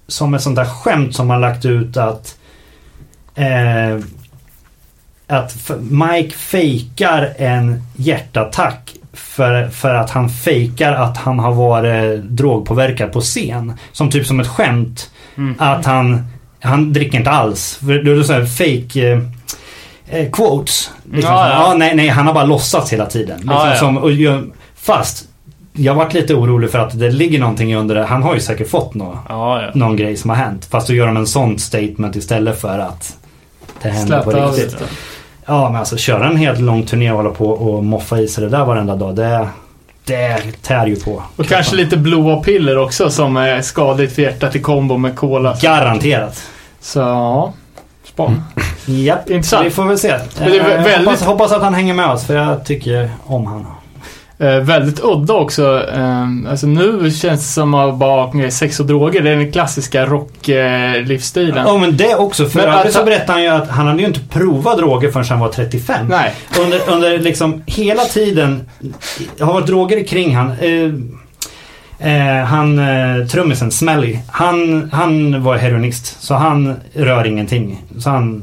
Som ett sånt där skämt som har lagt ut att eh, att Mike fejkar en hjärtattack för, för att han fejkar att han har varit drogpåverkad på scen. Som typ som ett skämt. Mm. Att han, han dricker inte alls. För det är så här fake eh, eh, quotes. Liksom, Ja, ja, ja. nej, nej, han har bara låtsats hela tiden. Liksom, Ja, ja. Som, och, fast jag varit lite orolig för att det ligger någonting under det. Han har ju säkert fått nå, Ja, ja. någon grej som har hänt. Fast då gör de en sån statement istället för att det händer på Släta av riktigt. lite. Ja, men alltså köra en helt lång turné och hålla på och moffa i sig det där varenda dag. Det, det tär ju på. Och kanske lite blåa piller också som är skadligt för hjärtat i kombo med cola. Garanterat. Så ja. Span. Japp, Intressant. vi får väl se. Men det är väldigt- hoppas, hoppas att han hänger med oss för jag tycker om han. Eh, väldigt udda också. Eh, alltså nu känns det som att bara sex och droger. Det är den klassiska rocklivsstilen. Ja men det också. För övrigt att- så berättade han ju att han hade ju inte provat droger förrän han var 35. Nej. Under, under liksom hela tiden har varit droger kring han. Eh, eh, han eh, trummisen Smelly. Han, han var heroinist. Så han rör ingenting. Så han,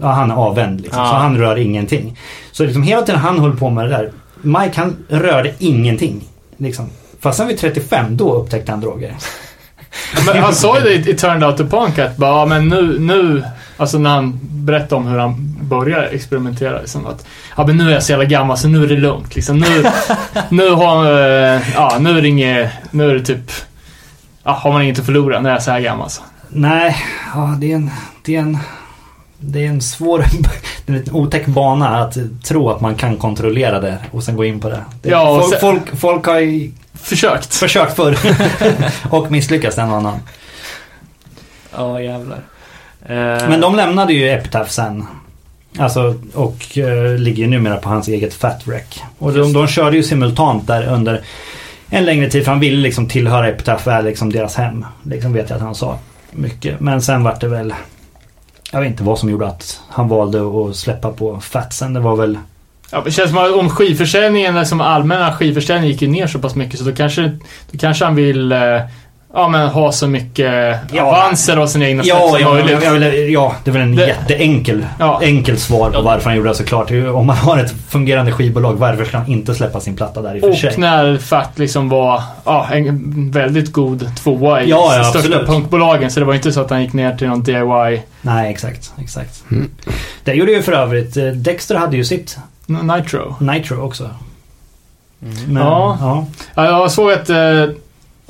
ja, han är avvänd liksom. Ja. Så han rör ingenting. Så liksom hela tiden han höll på med det där. Mike han rörde ingenting. Liksom. Fast sen vid 35 då upptäckte han droger. Men han sa ju det i, i Turned Out to Punk att bara, ja, men nu, nu, alltså när han berättade om hur han började experimentera. Liksom, att, ja men nu är jag så jävla gammal så nu är det lugnt. Liksom, nu, [LAUGHS] nu har, eh, ja nu är det inget, nu är det typ, ja har man inget att förlora när jag är så här gammal. Så. Nej, ja, det är en... Det är en det är en svår, [LAUGHS] en otäck bana att tro att man kan kontrollera det och sen gå in på det. det Ja, folk, sen- folk, folk har ju Försökt. försökt förr [LAUGHS] [LAUGHS] och misslyckats en och annan. Ja, jävlar. Eh, Men de lämnade ju Epitaph sen. Alltså, och uh, ligger ju numera på hans eget Fat Wreck. Och de, de körde ju simultant där under en längre tid. För han ville liksom tillhöra Epitaph, är liksom deras hem. Liksom vet jag att han sa mycket. Men sen vart det väl... Jag vet inte vad som gjorde att han valde att släppa på Fatsen. Det var väl... Ja, det känns som att om skivförsäljningen, som allmänna skivförsäljningen gick ju ner så pass mycket så då kanske, då kanske han vill eh, ja, men ha så mycket Ja. avanser av sina egna Ja, som ja, möjligt. ja, ja, ja, det är väl en Det- jätteenkel Ja. enkel svar på varför han gjorde det såklart. Om man har ett fungerande skivbolag, varför ska han inte släppa sin platta där i och för sig? Och när Fat liksom var ja, en väldigt god tvåa i Ja, ja, största absolut. punkbolagen. Så det var inte så att han gick ner till någon DIY. Nej, exakt. exakt. Det gjorde ju för övrigt. eh, Dexter hade ju sitt Nitro. Nitro också. Mm. Men, Ja. ja. Ja, jag såg att eh,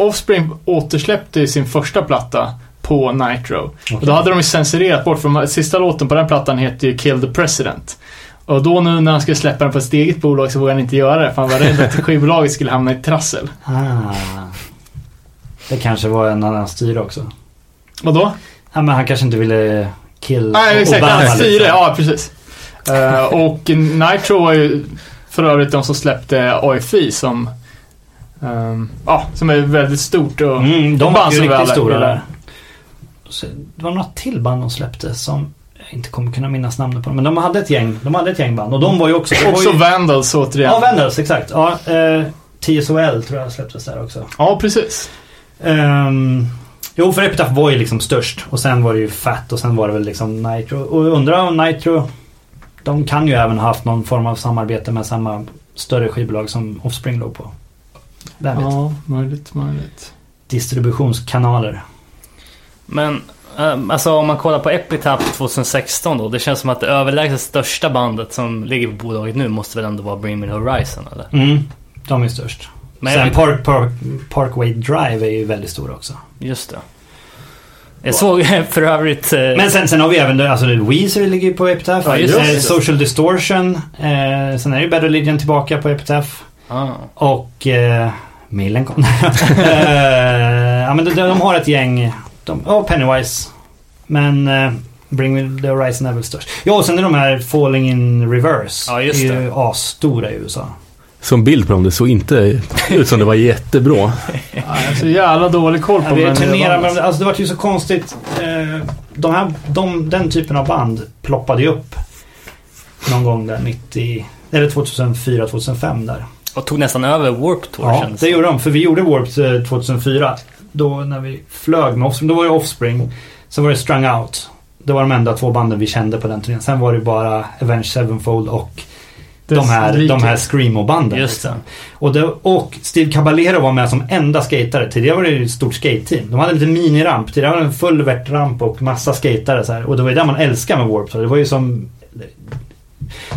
Offspring återsläppte sin första platta på Nitro. Och då hade de ju censurerat bort, för de, sista låten på den plattan heter ju Kill the President. Och då nu när han skulle släppa den på sitt eget bolag så vågade han inte göra det, för han var rädd att skivbolaget skulle hamna i trassel. Ah. Det kanske var en annan styre också. Vadå? Ja, men han kanske inte ville kill Nej, exakt. Obama, Han styre, liksom. ja precis. Eh, och Nitro var ju för övrigt de som släppte AFI som ehm, Ja, som är väldigt stort och Mm, de var band som riktigt stora där. Det var något till band de släppte som jag inte kommer kunna minnas namnet på. Men de hade ett gäng, de hade ett gäng band och de var ju också... Också ju, Vandals återigen. Ja, Vandals, exakt. Ja, eh, TSOL tror jag släpptes där också. Ja, precis. Um, jo, för Epitaph var ju liksom störst. Och sen var det ju Fat och sen var det väl liksom Nitro. Och jag undrar om Nitro... De kan ju även ha haft någon form av samarbete med samma större skivbolag som Offspring låg på. Vem vet? Ja, möjligt, möjligt. Distributionskanaler. Men ehm, alltså om man kollar på Epitaph 2016 då. Det känns som att det överlägset största bandet som ligger på bolaget nu måste väl ändå vara Bring Me The Horizon eller? Mm, de är störst. Men Sen Park, Park, Parkway Drive är ju väldigt stor också. Just det. Jag såg [LAUGHS] för övrigt... eh, Men sen, sen har vi även, alltså Weezer ligger ju på Epitaph. Ja, just Eh, det. Social Distortion. Eh, sen är ju Bad Religion tillbaka på Epitaph. Ah. Och eh, Millencolin. [LAUGHS] eh, ja men de, de har ett gäng. De, oh, Pennywise. Men eh, Bring Me The Horizon är väl störst. Ja och sen är de här Falling In Reverse. Ja, just är det. ju asstora i USA. Som bild på dem, det såg inte ut som det var jättebra. [LAUGHS] Ja, jag har så jävla dålig koll på Ja, vi turnerar det med alltså det var ju så konstigt. Eh, de här, de, den typen av band ploppade ju upp någon gång där 90... Eller 2004, 2005 där. Och tog nästan över Warp Tour Ja, det gjorde de. För vi gjorde Warp eh, 2004. Då när vi flög med Offspring. Då var det Offspring. Sen var det Strung Out. Det var de enda två banden vi kände på den turnén. Sen var det bara Avenged Sevenfold och de här, de här Screamo-banden. Just det. Och, det, och Steve Caballero var med som enda skatare. Tidigare var det ett stort skate-team. De hade en liten miniramp. Tidigare var det en full värtramp och massa skatare. Så här. Och det var ju det man älskar med Warp. Så det var ju som...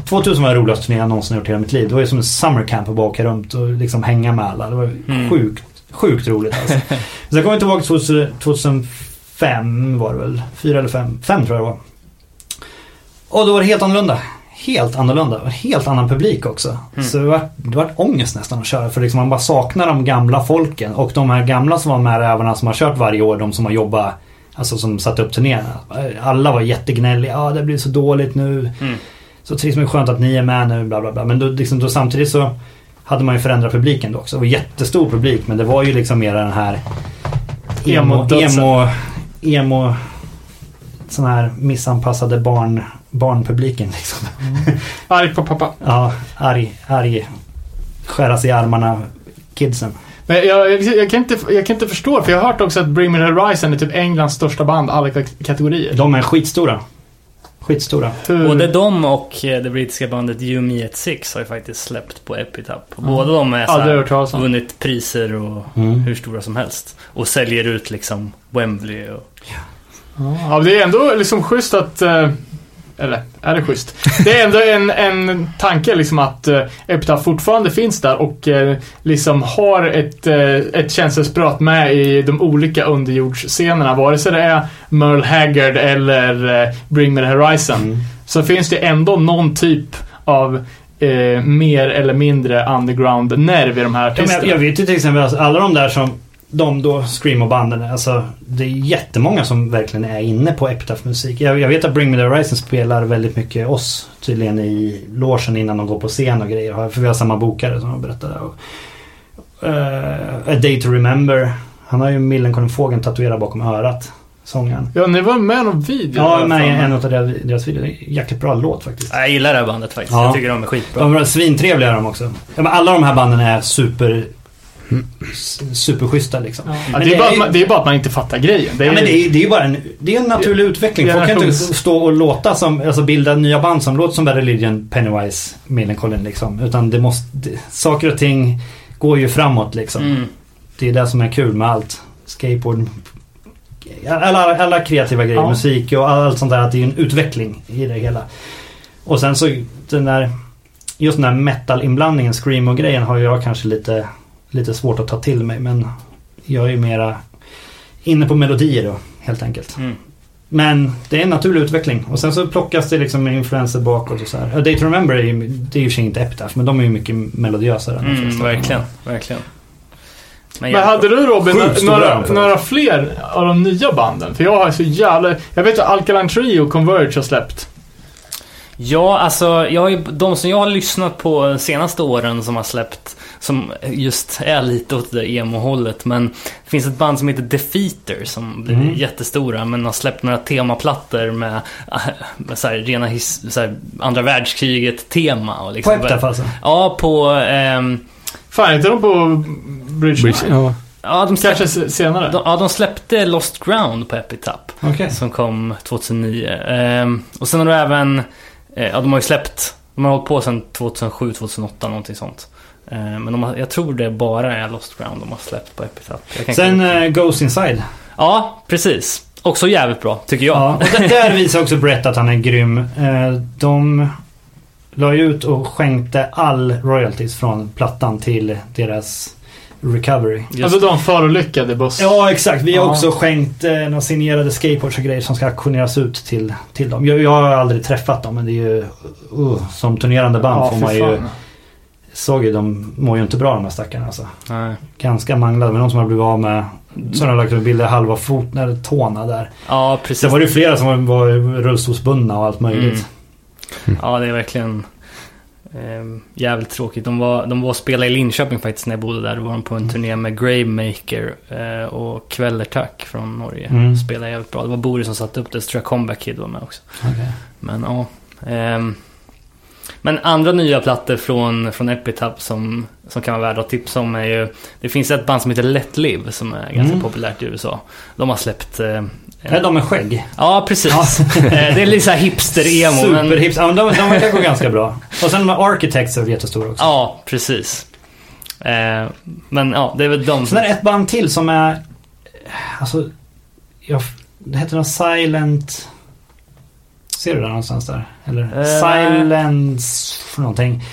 2000 var den roligaste turnén jag någonsin gjort i hela mitt liv. Det var ju som en summer camp att bara åka runt och liksom hänga med alla. Det var Mm. sjukt, sjukt roligt alltså. [LAUGHS] Sen kommer jag 2000 2005 var det väl. Fyra eller fem. Fem tror jag det var. Och då var det helt annorlunda. Helt annorlunda. Helt annan publik också. Mm. Så det var, det var ångest nästan att köra. För liksom man bara saknar de gamla folken. Och de här gamla som var med rävarna som har kört varje år. De som har jobbat. Alltså som satt upp turnéerna. Alla var jättegnälliga. Ja, det blir så dåligt nu. Mm. Så trivs man skönt att ni är med nu. Bla bla bla. Men då, liksom, då samtidigt så hade man ju förändrat publiken då också. Det var jättestor publik. Men det var ju liksom mer den här emo, emo, emo sån här missanpassade barn, barnpubliken liksom. Arg på pappa. [LAUGHS] Ja, arg, arg. Skära sig i armarna kidsen. Men jag, jag, jag, kan inte, jag kan inte förstå, för jag har hört också att Bring Me The Horizon är typ Englands största band, alla kategorier. De är skitstora. Skitstora. Hur, Både de och eh, det brittiska bandet You Me At Six har ju faktiskt släppt på Epitaph. Och Båda de så om. vunnit priser och Mm. hur stora som helst. Och säljer ut liksom Wembley och... Ja, det är ändå liksom schysst att... eh, Eller, är det schysst? Det är ändå en, en tanke liksom att uh, Epitaph fortfarande finns där och eh, liksom har ett, eh, ett känselspröt med i de olika underjordsscenerna. Vare sig det är Merle Haggard eller eh, Bring Me The Horizon. Mm. Så finns det ändå någon typ av eh, mer eller mindre underground-nerv i de här Ja, artisterna. jag, jag vet ju till exempel alltså, alla de där som de då, Screamo-banden, alltså det är jättemånga som verkligen är inne på Epitaph-musik. Jag, jag vet att Bring Me The Horizon spelar väldigt mycket oss tydligen i logen innan de går på scen och grejer. För vi har samma bokare som jag berättade. Och, eh, A Day To Remember. Han har ju Millencolin-fågeln tatuerad bakom örat. Sångaren. Ja, ni var med i någon video. Ja, med i en av deras, videor. Det är en jäkligt bra låt faktiskt. Jag gillar det här bandet faktiskt. Ja. Jag tycker de är skitbra. De är svintrevliga de också. Ja, men alla de här banden är super... Superschyssta liksom. Ja, det, är det bara är man, det är bara att man inte fattar grejen. Det är, Ja, men det är, det är bara en, det är en naturlig utveckling. Folk kan inte stå och låta som, alltså bilda nya band som låter som Bad Religion, Pennywise, Millencolin liksom. Utan det måste, det, saker och ting går ju framåt liksom. Mm. Det är det som är kul med allt. Skateboard, alla, alla kreativa grejer, Ja. musik och allt sånt där. Att det är en utveckling i det hela. Och sen så den där, just den där metal-inblandningen, scream och grejen har jag kanske lite, lite svårt att ta till mig. Men jag är ju mera inne på melodier då, helt enkelt. Mm. Men det är en naturlig utveckling. Och sen så plockas det liksom med influenser bakåt och så här. A Day to Remember är ju, det är ju för sig inte Epitaph, men de är ju mycket melodiösare Mm, flesta. verkligen, verkligen. Men, Men hade du Robin några, några fler av de nya banden? För jag har så jävla... Jag vet att Alkaline Trio och Converge har släppt. Ja, alltså jag de som jag har lyssnat på de senaste åren som har släppt som just är lite åt det emo-hållet. Men det finns ett band som heter Defeater som blir Mm. jättestora men har släppt några temaplattor med, med så här, rena his, så här, andra världskriget-tema. Och På liksom, Epitaph alltså? Ja, på ehm, Fan, inte de på Bridge, Bridge, ja. Ja, de släppte, Kanske senare? de, ja, de släppte Lost Ground på Epitap. Okej. Som kom 2009. Ehm, och sen har de även, ja de har ju släppt, de har hållit på sedan 2007, 2008 någonting sånt. Ehm, men de har, jag tror det bara är Lost Ground de har släppt på kan Sen uh, Ghost Inside. Ja, precis. Också jävligt bra, tycker jag. Ja, och där, [LAUGHS] visar också Brett att han är grym. Eh, de la ut och skänkte all royalties från plattan till deras recovery. Just, Alltså de förolyckade buss... Ja, exakt. Vi har Ja. också skänkt eh, några signerade skateboards och grejer som ska auktioneras ut till, till dem. Jag, jag har aldrig träffat dem, men det är ju... Uh, som turnerande band Ja, får man ju... fan. Såg ju, de mår ju inte bra de här stackarna alltså. nej. Ganska manglade. Men de som har blivit av med... Som har lagt ut bilder halva foten eller tårna där. Ja, precis. Sen var det ju flera som var, var rullstolsbundna och allt möjligt. Mm. Ja, det är verkligen eh, jävligt tråkigt. De var, de var och spelade i Linköping faktiskt när jag bodde där. Då var de på en turné med Gravemaker eh, och Kvellertack från Norge. Mm. Spelade jävligt bra. Det var Boris som satte upp det, så tror jag Comeback Kid var med också. Okej. Men ja. ehm, men andra nya plattor från, från Epitap som, som kan vara värda att tipsa om är ju... Det finns ett band som heter Let Live som är ganska Mm. populärt i USA. De har släppt... Är de med skägg? Ja, precis. [LAUGHS] Eh, det är lite såhär hipster-emo. men- Superhips. Ja, men de, de verkar gå ganska bra. Och sen med Architects är jättestora också. Ja, precis. Eh, men ja, det är väl de Sen är det ett band till som är... Alltså... Jag, det heter något Silent... Ser du det någonstans där? Eller? Eh, Silence... Någonting.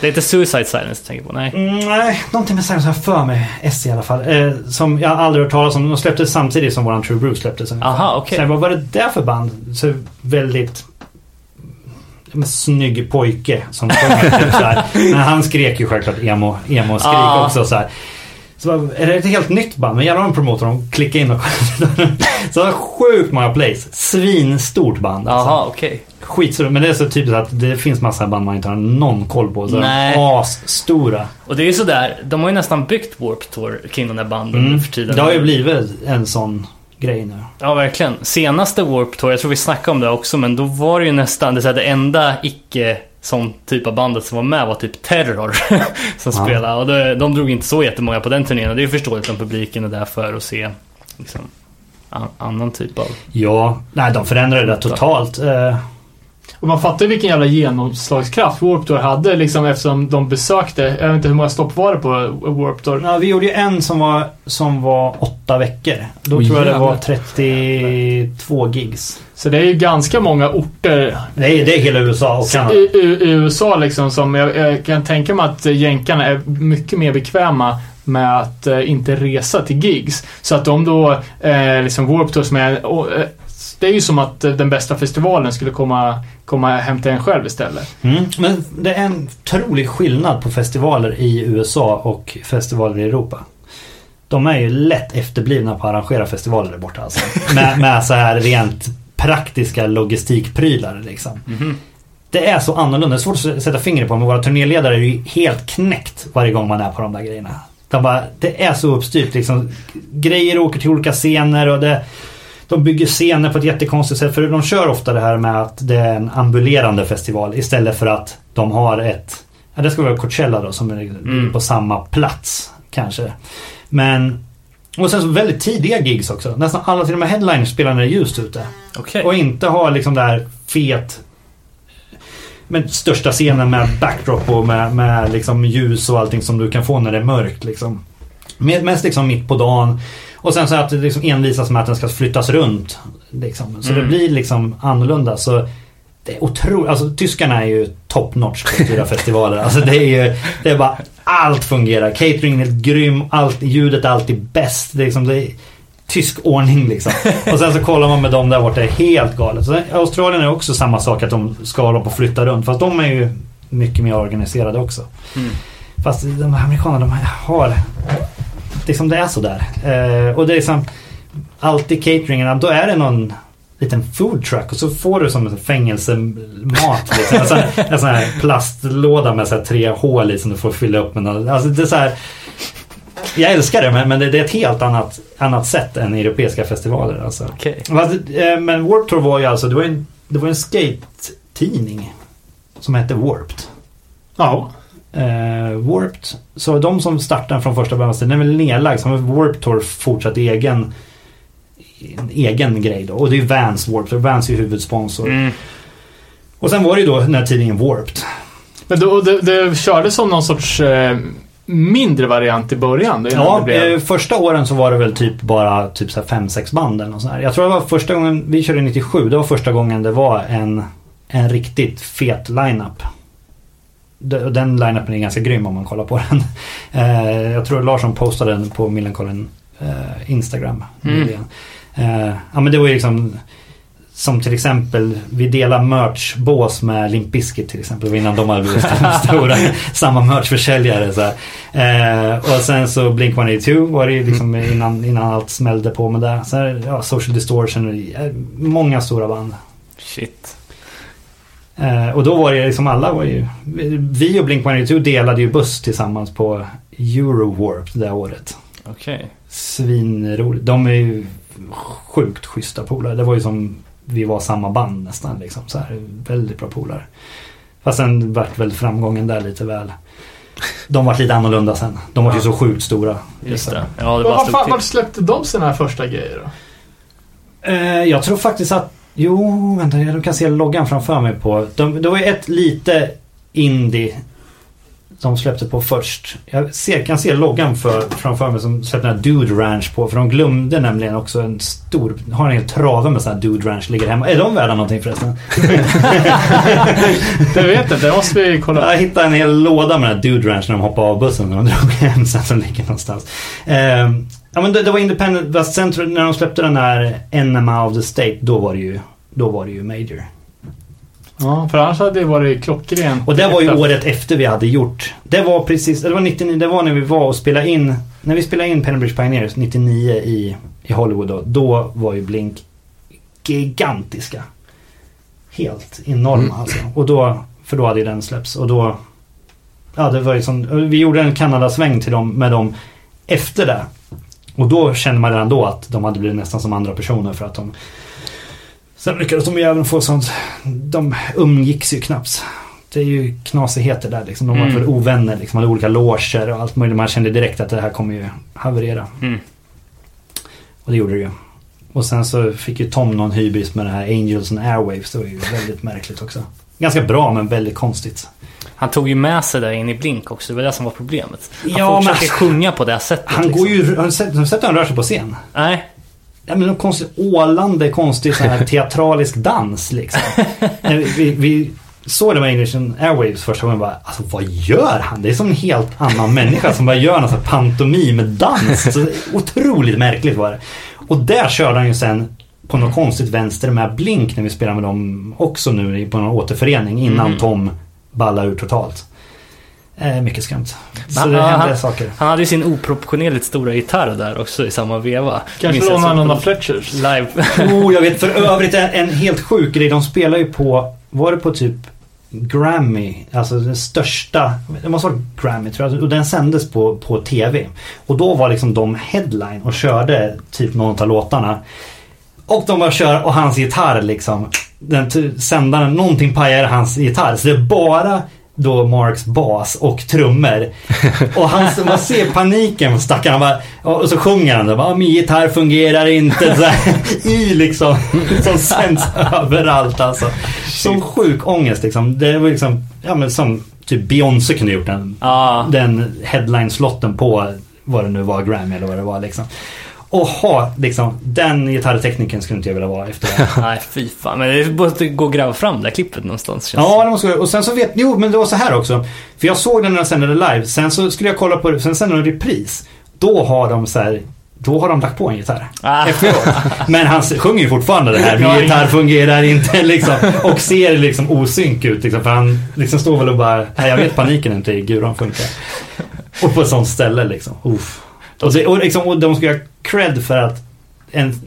Det är inte Suicide Silence jag tänker på, nej. Mm, nej, någonting med Silence har jag för mig. S i alla fall. Eh, som jag aldrig hört talas om. De släpptes samtidigt som våran True Bruce släpptes. Aha, okej. Bara, vad är det där för band? Så väldigt... Men snygg pojke som sjunger typ [LAUGHS] så här. Men han skrek ju självklart emo, emo-skrik Ah. också så här. Så är det ett helt nytt band? Men jävlar de promotar dem. Klicka in och [LAUGHS] Så det sjukt många plays. Svinstort band. Alltså. Jaha, okej. Skitstort. Men det är så typiskt att det finns massa band man inte har någon koll på. Så Nej. Asstora. Och det är ju sådär, de har ju nästan byggt Warp Tour kring de där banden Mm. för tiden. Det har ju blivit en sån grej nu. Ja, verkligen. Senaste Warp Tour, jag tror vi snackade om det också, men då var det ju nästan det, så här, det enda icke sån typ av bandet som var med var typ Terror [LAUGHS] som Ja. spelade. Och det, de drog inte så jättemånga på den turnén och det är förståeligt om publiken är där för att se liksom, an, annan typ av... Ja, nej de förändrade det totalt. Eh, Och man fattar ju vilken jävla genomslagskraft Warp Tour hade liksom eftersom de besökte, jag vet inte hur många stopp var det på Warp Tour? Ja, vi gjorde ju en som var, som var åtta veckor. Då Oj, tror jag det var jävlar. 32 gigs. Så det är ju ganska många orter Det är, det är hela USA och Kanada. i, i, i USA liksom som jag, jag kan tänka mig att jänkarna är mycket mer bekväma med att eh, inte resa till gigs. Så att de då, eh, liksom Warp Tour som är, eh, det är ju som att eh, den bästa festivalen skulle komma, komma hem till en själv istället. Mm. Men det är en otrolig skillnad på festivaler i USA och festivaler i Europa. De är ju lätt efterblivna på att arrangera festivaler där borta alltså. [LAUGHS] Med, med så här rent praktiska logistikprylar liksom. Det är så annorlunda. Det är svårt att sätta fingret på men våra turnéledare är ju helt knäckt varje gång man är på de där grejerna. De bara, det är så uppstyrt liksom. Grejer åker till olika scener och det de bygger scener på ett jättekonstigt sätt. För de kör ofta det här med att det är en ambulerande festival istället för att de har ett... Ja, det ska vara Coachella då som är Mm. på samma plats kanske. Men... Och sen så väldigt tidiga gigs också. Nästan alla till och med headliners spelar när det är ljust ute. Okej. Och inte ha liksom där fet... Men största scenen med backdrop och med, med liksom ljus och allting som du kan få när det är mörkt liksom. Med- Mest liksom mitt på dagen. Och sen så att det liksom envisas med att den ska flyttas runt. Liksom. Så Mm. det blir liksom annorlunda. Så det är otroligt. Alltså tyskarna är ju top notch på att styra [LAUGHS] festivaler. Alltså det är ju... Det är bara... Allt fungerar. Cateringen är grym. Allt, ljudet är alltid bäst. Det är liksom... Det är, tysk ordning liksom. Och sen så kollar man med dem där borta, det är helt galet. Så Australien är också samma sak att de ska hålla på att flytta runt. Fast de är ju mycket mer organiserade också. Mm. Fast de här amerikanerna, de har... Det är som det är sådär. Eh, och det är som... Alltid cateringarna, då är det någon liten food truck och så får du som en fängelsemat. Liksom. En, sån, en sån här plastlåda med så här tre hål i som du får fylla upp med något. Alltså det är så här, Jag älskar det men, men det, det är ett helt annat, annat sätt än europeiska festivaler. Alltså. Fast, eh, Men Warped Tour var ju alltså, det var en, det var en skate-tidning som hette Warped. Ja. Eh, Warped. Så de som startade från första början, den är väl nedlagd. Så Warped Tour fortsatt egen, en egen grej då. Och det är Vans Warped, så Vans är ju huvudsponsor. Mm. Och sen var det ju då den här tidningen Warped. Men då, det, det kördes som någon sorts eh, mindre variant i början? Ja, blev... eh, första åren så var det väl typ bara typ så här fem sex band eller sånt. Jag tror det var första gången, vi körde 97, det var första gången det var en, en riktigt fet lineup. Den line-upen är ganska grym om man kollar på den. [LAUGHS] Eh, jag tror Larsson postade den på Millencolin eh, Instagram Mm. Eh, ja men det var ju liksom som till exempel, vi delar merch-bås med Limp Bizkit till exempel. Innan de hade blivit [LAUGHS] stora. samma merch-försäljare. Så. Eh, och sen så Blink-182 var det ju liksom innan, innan allt smällde på med det. Här, ja, Social Distortion. Många stora band. Shit. Eh, och då var det liksom alla var ju... Vi och Blink-182 delade ju buss tillsammans på Eurowarp det året. Okej. Svinroligt. De är ju sjukt schyssta polare. Det var ju som vi var samma band nästan liksom. Så här, väldigt bra polare. Fast sen vart väl framgången där lite väl. De var lite annorlunda sen. De var ju så sjukt stora. Just det. Ja, det Men fan, till. vart släppte de sina första grejer då? Eh, jag tror faktiskt att... Jo, vänta. Jag kan se loggan framför mig på... De, det var ju ett lite indie de släppte på först. Jag ser, kan se loggan för, framför mig som släppte den här Dude Ranch på. För de glömde nämligen också en stor... Har en hel trave med sådana här Dude Ranch ligger hemma. Är de värda någonting förresten? [LAUGHS] Det vet inte, det måste vi kolla. Jag hittade en hel låda med den här Dude Ranch när de hoppade av bussen och de drog hem sen som ligger någonstans. Ehm, ja men det, det var Independent. Tror jag- när de släppte den här Enema of the State. Då var det ju, då var det ju Major. Ja, för annars hade det varit klockrent. Och det var ju året efter vi hade gjort. Det var precis, det var 99, det var när vi var och spelade in, när vi spelade in Pennybridge Pioneers 99 i, i Hollywood då. Då var ju Blink gigantiska. Helt enorma Mm. alltså. Och då, för då hade ju den släppts och då, ja det var ju som, vi gjorde en Kanada-sväng till dem med dem efter det. Och då kände man redan då att de hade blivit nästan som andra personer för att de Sen lyckades de ju även få sånt De umgicks ju knappt Det är ju knasigheter där liksom. De var Mm. för ovänner liksom. Hade olika loger och allt möjligt. Man kände direkt att det här kommer ju haverera. Mm. Och det gjorde det ju. Och sen så fick ju Tom någon hybris med det här Angels and Airwaves. Det var ju väldigt märkligt också. Ganska bra men väldigt konstigt. Han tog ju med sig det in i Blink också. Det var det som var problemet. Han Ja, men- fortsatte sjunga på det sättet. Han liksom. går ju... Har du sett, har du sett hur han rör sig på scen? Nej. Ja men någon konstig ålande, konstig sån här [LAUGHS] teatralisk dans liksom. Vi, vi, såg det med English Airwaves första gången bara, alltså vad gör han? Det är som en helt annan människa som bara gör någon sån här pantomim dans. Så otroligt märkligt var det. Och där körde han ju sen på något konstigt vänster med Blink när vi spelade med dem också nu på någon återförening innan Mm. Tom ballar ur totalt. Eh, mycket skumt. Så Men, det ja, hände han- saker. Han hade ju sin oproportionerligt stora gitarr där också i samma veva. Kanske lånade så- någon av Fletchers. Live. [LAUGHS] Oh, jag vet för [LAUGHS] övrigt en, en helt sjuk grej. De spelar ju på, var det på typ Grammy, alltså den största, det måste vara Grammy tror jag, och den sändes på, på TV. Och då var liksom de headline och körde typ någon av låtarna. Och de bara kör och hans gitarr liksom, den sändaren, någonting pajar hans gitarr. Så det är bara då Marks bas och trummor. [LAUGHS] Och han, man ser paniken på stackaren. Bara, och så sjunger han. bara, Min gitarr fungerar inte. [LAUGHS] Så här, I liksom. Som sänds [LAUGHS] överallt alltså. Som sjuk ångest liksom. Det var liksom, ja men som typ Beyoncé kunde gjort den. Ja. Den headline-slotten på vad det nu var, Grammy eller vad det var liksom. Och ha liksom, den gitarrtekniken skulle inte jag vilja vara efter det. [LAUGHS] Nej, fy fan. Men det måste gå och gräva fram det här klippet någonstans. Ja, det måste jag. Och sen så vet, jo men det var så här också. För jag såg den när de sände det live. Sen så skulle jag kolla på det, sen sände de repris. Då har de så här, då har de lagt på en gitarr. Ah. Efteråt. Men han sjunger ju fortfarande det här. [LAUGHS] Min gitarr fungerar inte liksom. Och ser liksom osynk ut liksom. För han liksom står väl och bara, nej jag vet paniken inte i guran funkar. Och på ett sånt ställe liksom. Uff. Och, det, och, liksom, och de ska cred för att en,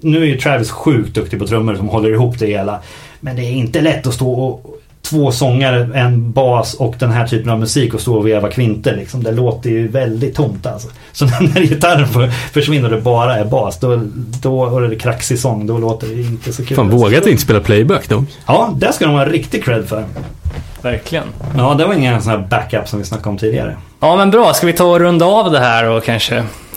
nu är ju Travis sjukt duktig på trummor som håller ihop det hela. Men det är inte lätt att stå och två sångare, en bas och den här typen av musik och stå och veva kvinter liksom. Det låter ju väldigt tomt alltså. Så [LAUGHS] när gitarren för- försvinner och det bara är bas då, då och det är kraxig sång då låter det inte så kul. Fan, vågat inte spela playback då. Ja, det ska de ha riktig cred för. Verkligen. Ja, det var ingen sån här backup som vi snackade om tidigare. Ja men bra, ska vi ta och runda av det här och kanske?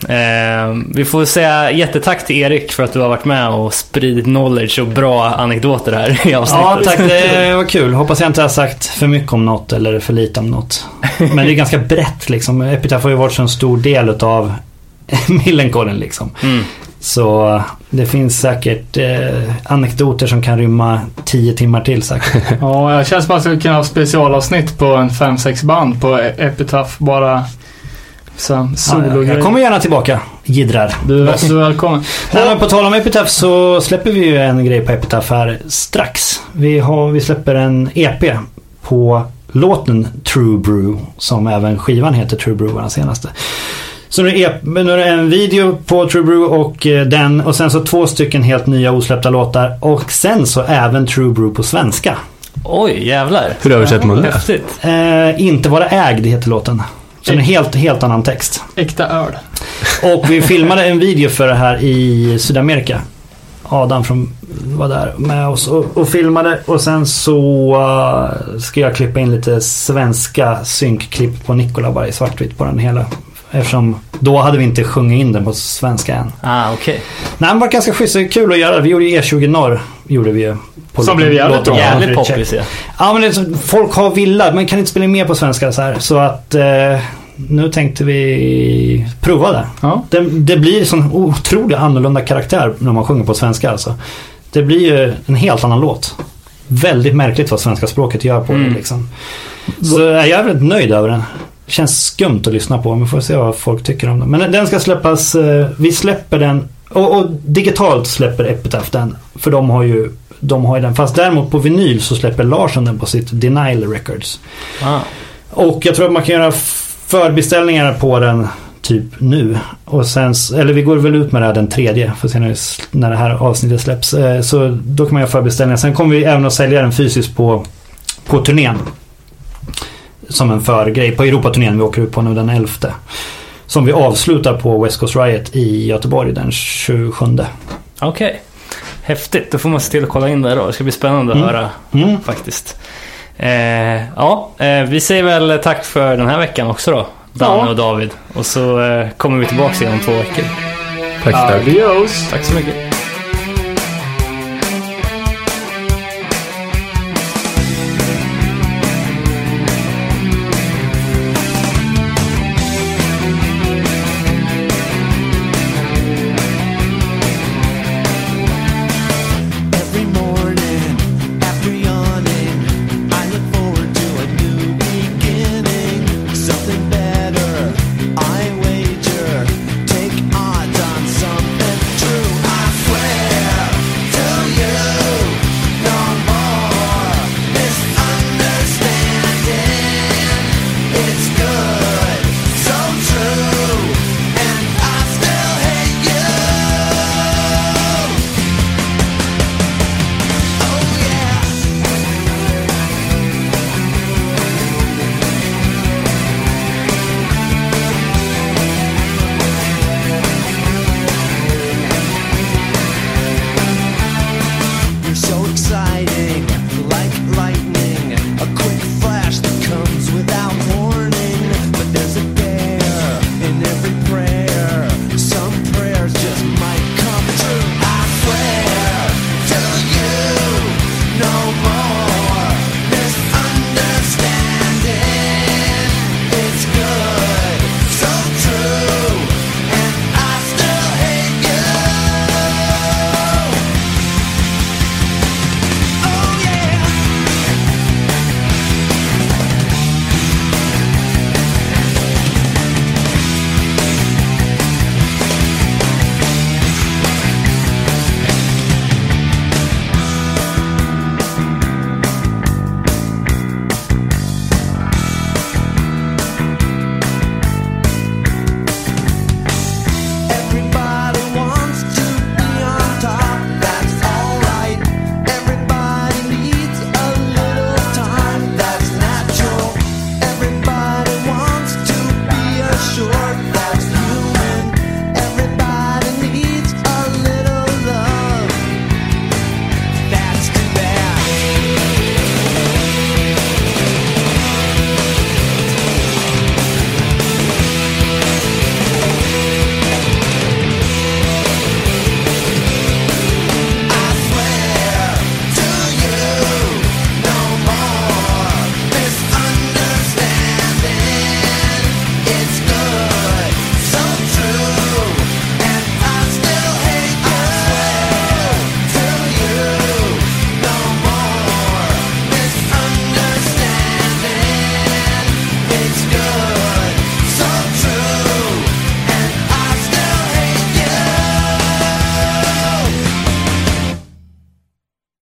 Eh, vi får säga jättetack till Erik för att du har varit med och spridit knowledge och bra anekdoter här i avsnittet. Ja, tack. Det [LAUGHS] var kul. Hoppas jag inte har sagt för mycket om något eller för lite om något. Men det är ganska brett liksom. Epitaph har ju varit så en stor del utav [LAUGHS] Millencolin liksom. Mm. Så det finns säkert eh, anekdoter som kan rymma tio timmar till säkert. [LAUGHS] Ja, det känns som att vi kunna ha specialavsnitt på en 5-6 band på Epitaph. Bara så, Ja, solo jag kommer gärna tillbaka, jiddrar. Du är så välkommen. [LAUGHS] Nej, men på tal om Epitaph så släpper vi ju en grej på Epitaph här strax. Vi, har, vi släpper en EP på låten True Brew som även skivan heter True Brew, den senaste. Så nu är, nu är det en video på True Brew och eh, den och sen så två stycken helt nya osläppta låtar och sen så även True Brew på svenska. Oj, jävlar. Hur översätter man det? Häftigt. Eh, inte vara ägd heter låten. Så en helt, helt annan text. Äkta öl. Och vi filmade en video för det här i Sydamerika. Adam från, var där med oss och, och filmade och sen så uh, ska jag klippa in lite svenska synkklipp på Nikola bara i svartvitt på den hela. Eftersom då hade vi inte sjungit in den på svenska än. Ah, okej. Nej men det var ganska schysst, det är kul att göra. Vi gjorde ju E20 Norr. Gjorde vi ju. På Som blev jävligt bra. Jävligt Ja, poppis ja. Ja men det folk har villat men kan inte spela in mer på svenska så här. Så att eh, nu tänkte vi prova det. Ja. Det, det blir sån otroligt annorlunda karaktär när man sjunger på svenska alltså. Det blir ju en helt annan låt. Väldigt märkligt vad svenska språket gör på Mm. det liksom. Så jag är väldigt nöjd över den. Känns skumt att lyssna på men får se vad folk tycker om den. Men den ska släppas, eh, vi släpper den och, och digitalt släpper Epitaph den. För de har ju de har ju den. Fast däremot på vinyl så släpper Larsson den på sitt Denial Records. Ah. Och jag tror att man kan göra förbeställningar på den typ nu. Och sen, eller vi går väl ut med det här den tredje. För sen när, det- när det här avsnittet släpps. Eh, Så då kan man göra förbeställningar. Sen kommer vi även att sälja den fysiskt på, på turnén. Som en förgrej på Europaturnén vi åker ut på nu den 11. Som vi avslutar på West Coast Riot i Göteborg den 27. Okej. Häftigt, då får man se till att kolla in det då. Det ska bli spännande Mm. att höra Mm. faktiskt. Eh, ja, eh, vi säger väl tack för den här veckan också då. Danne Ja. och David. Och så eh, kommer vi tillbaka igen om två veckor. Tack, tack. Adios. Tack så mycket.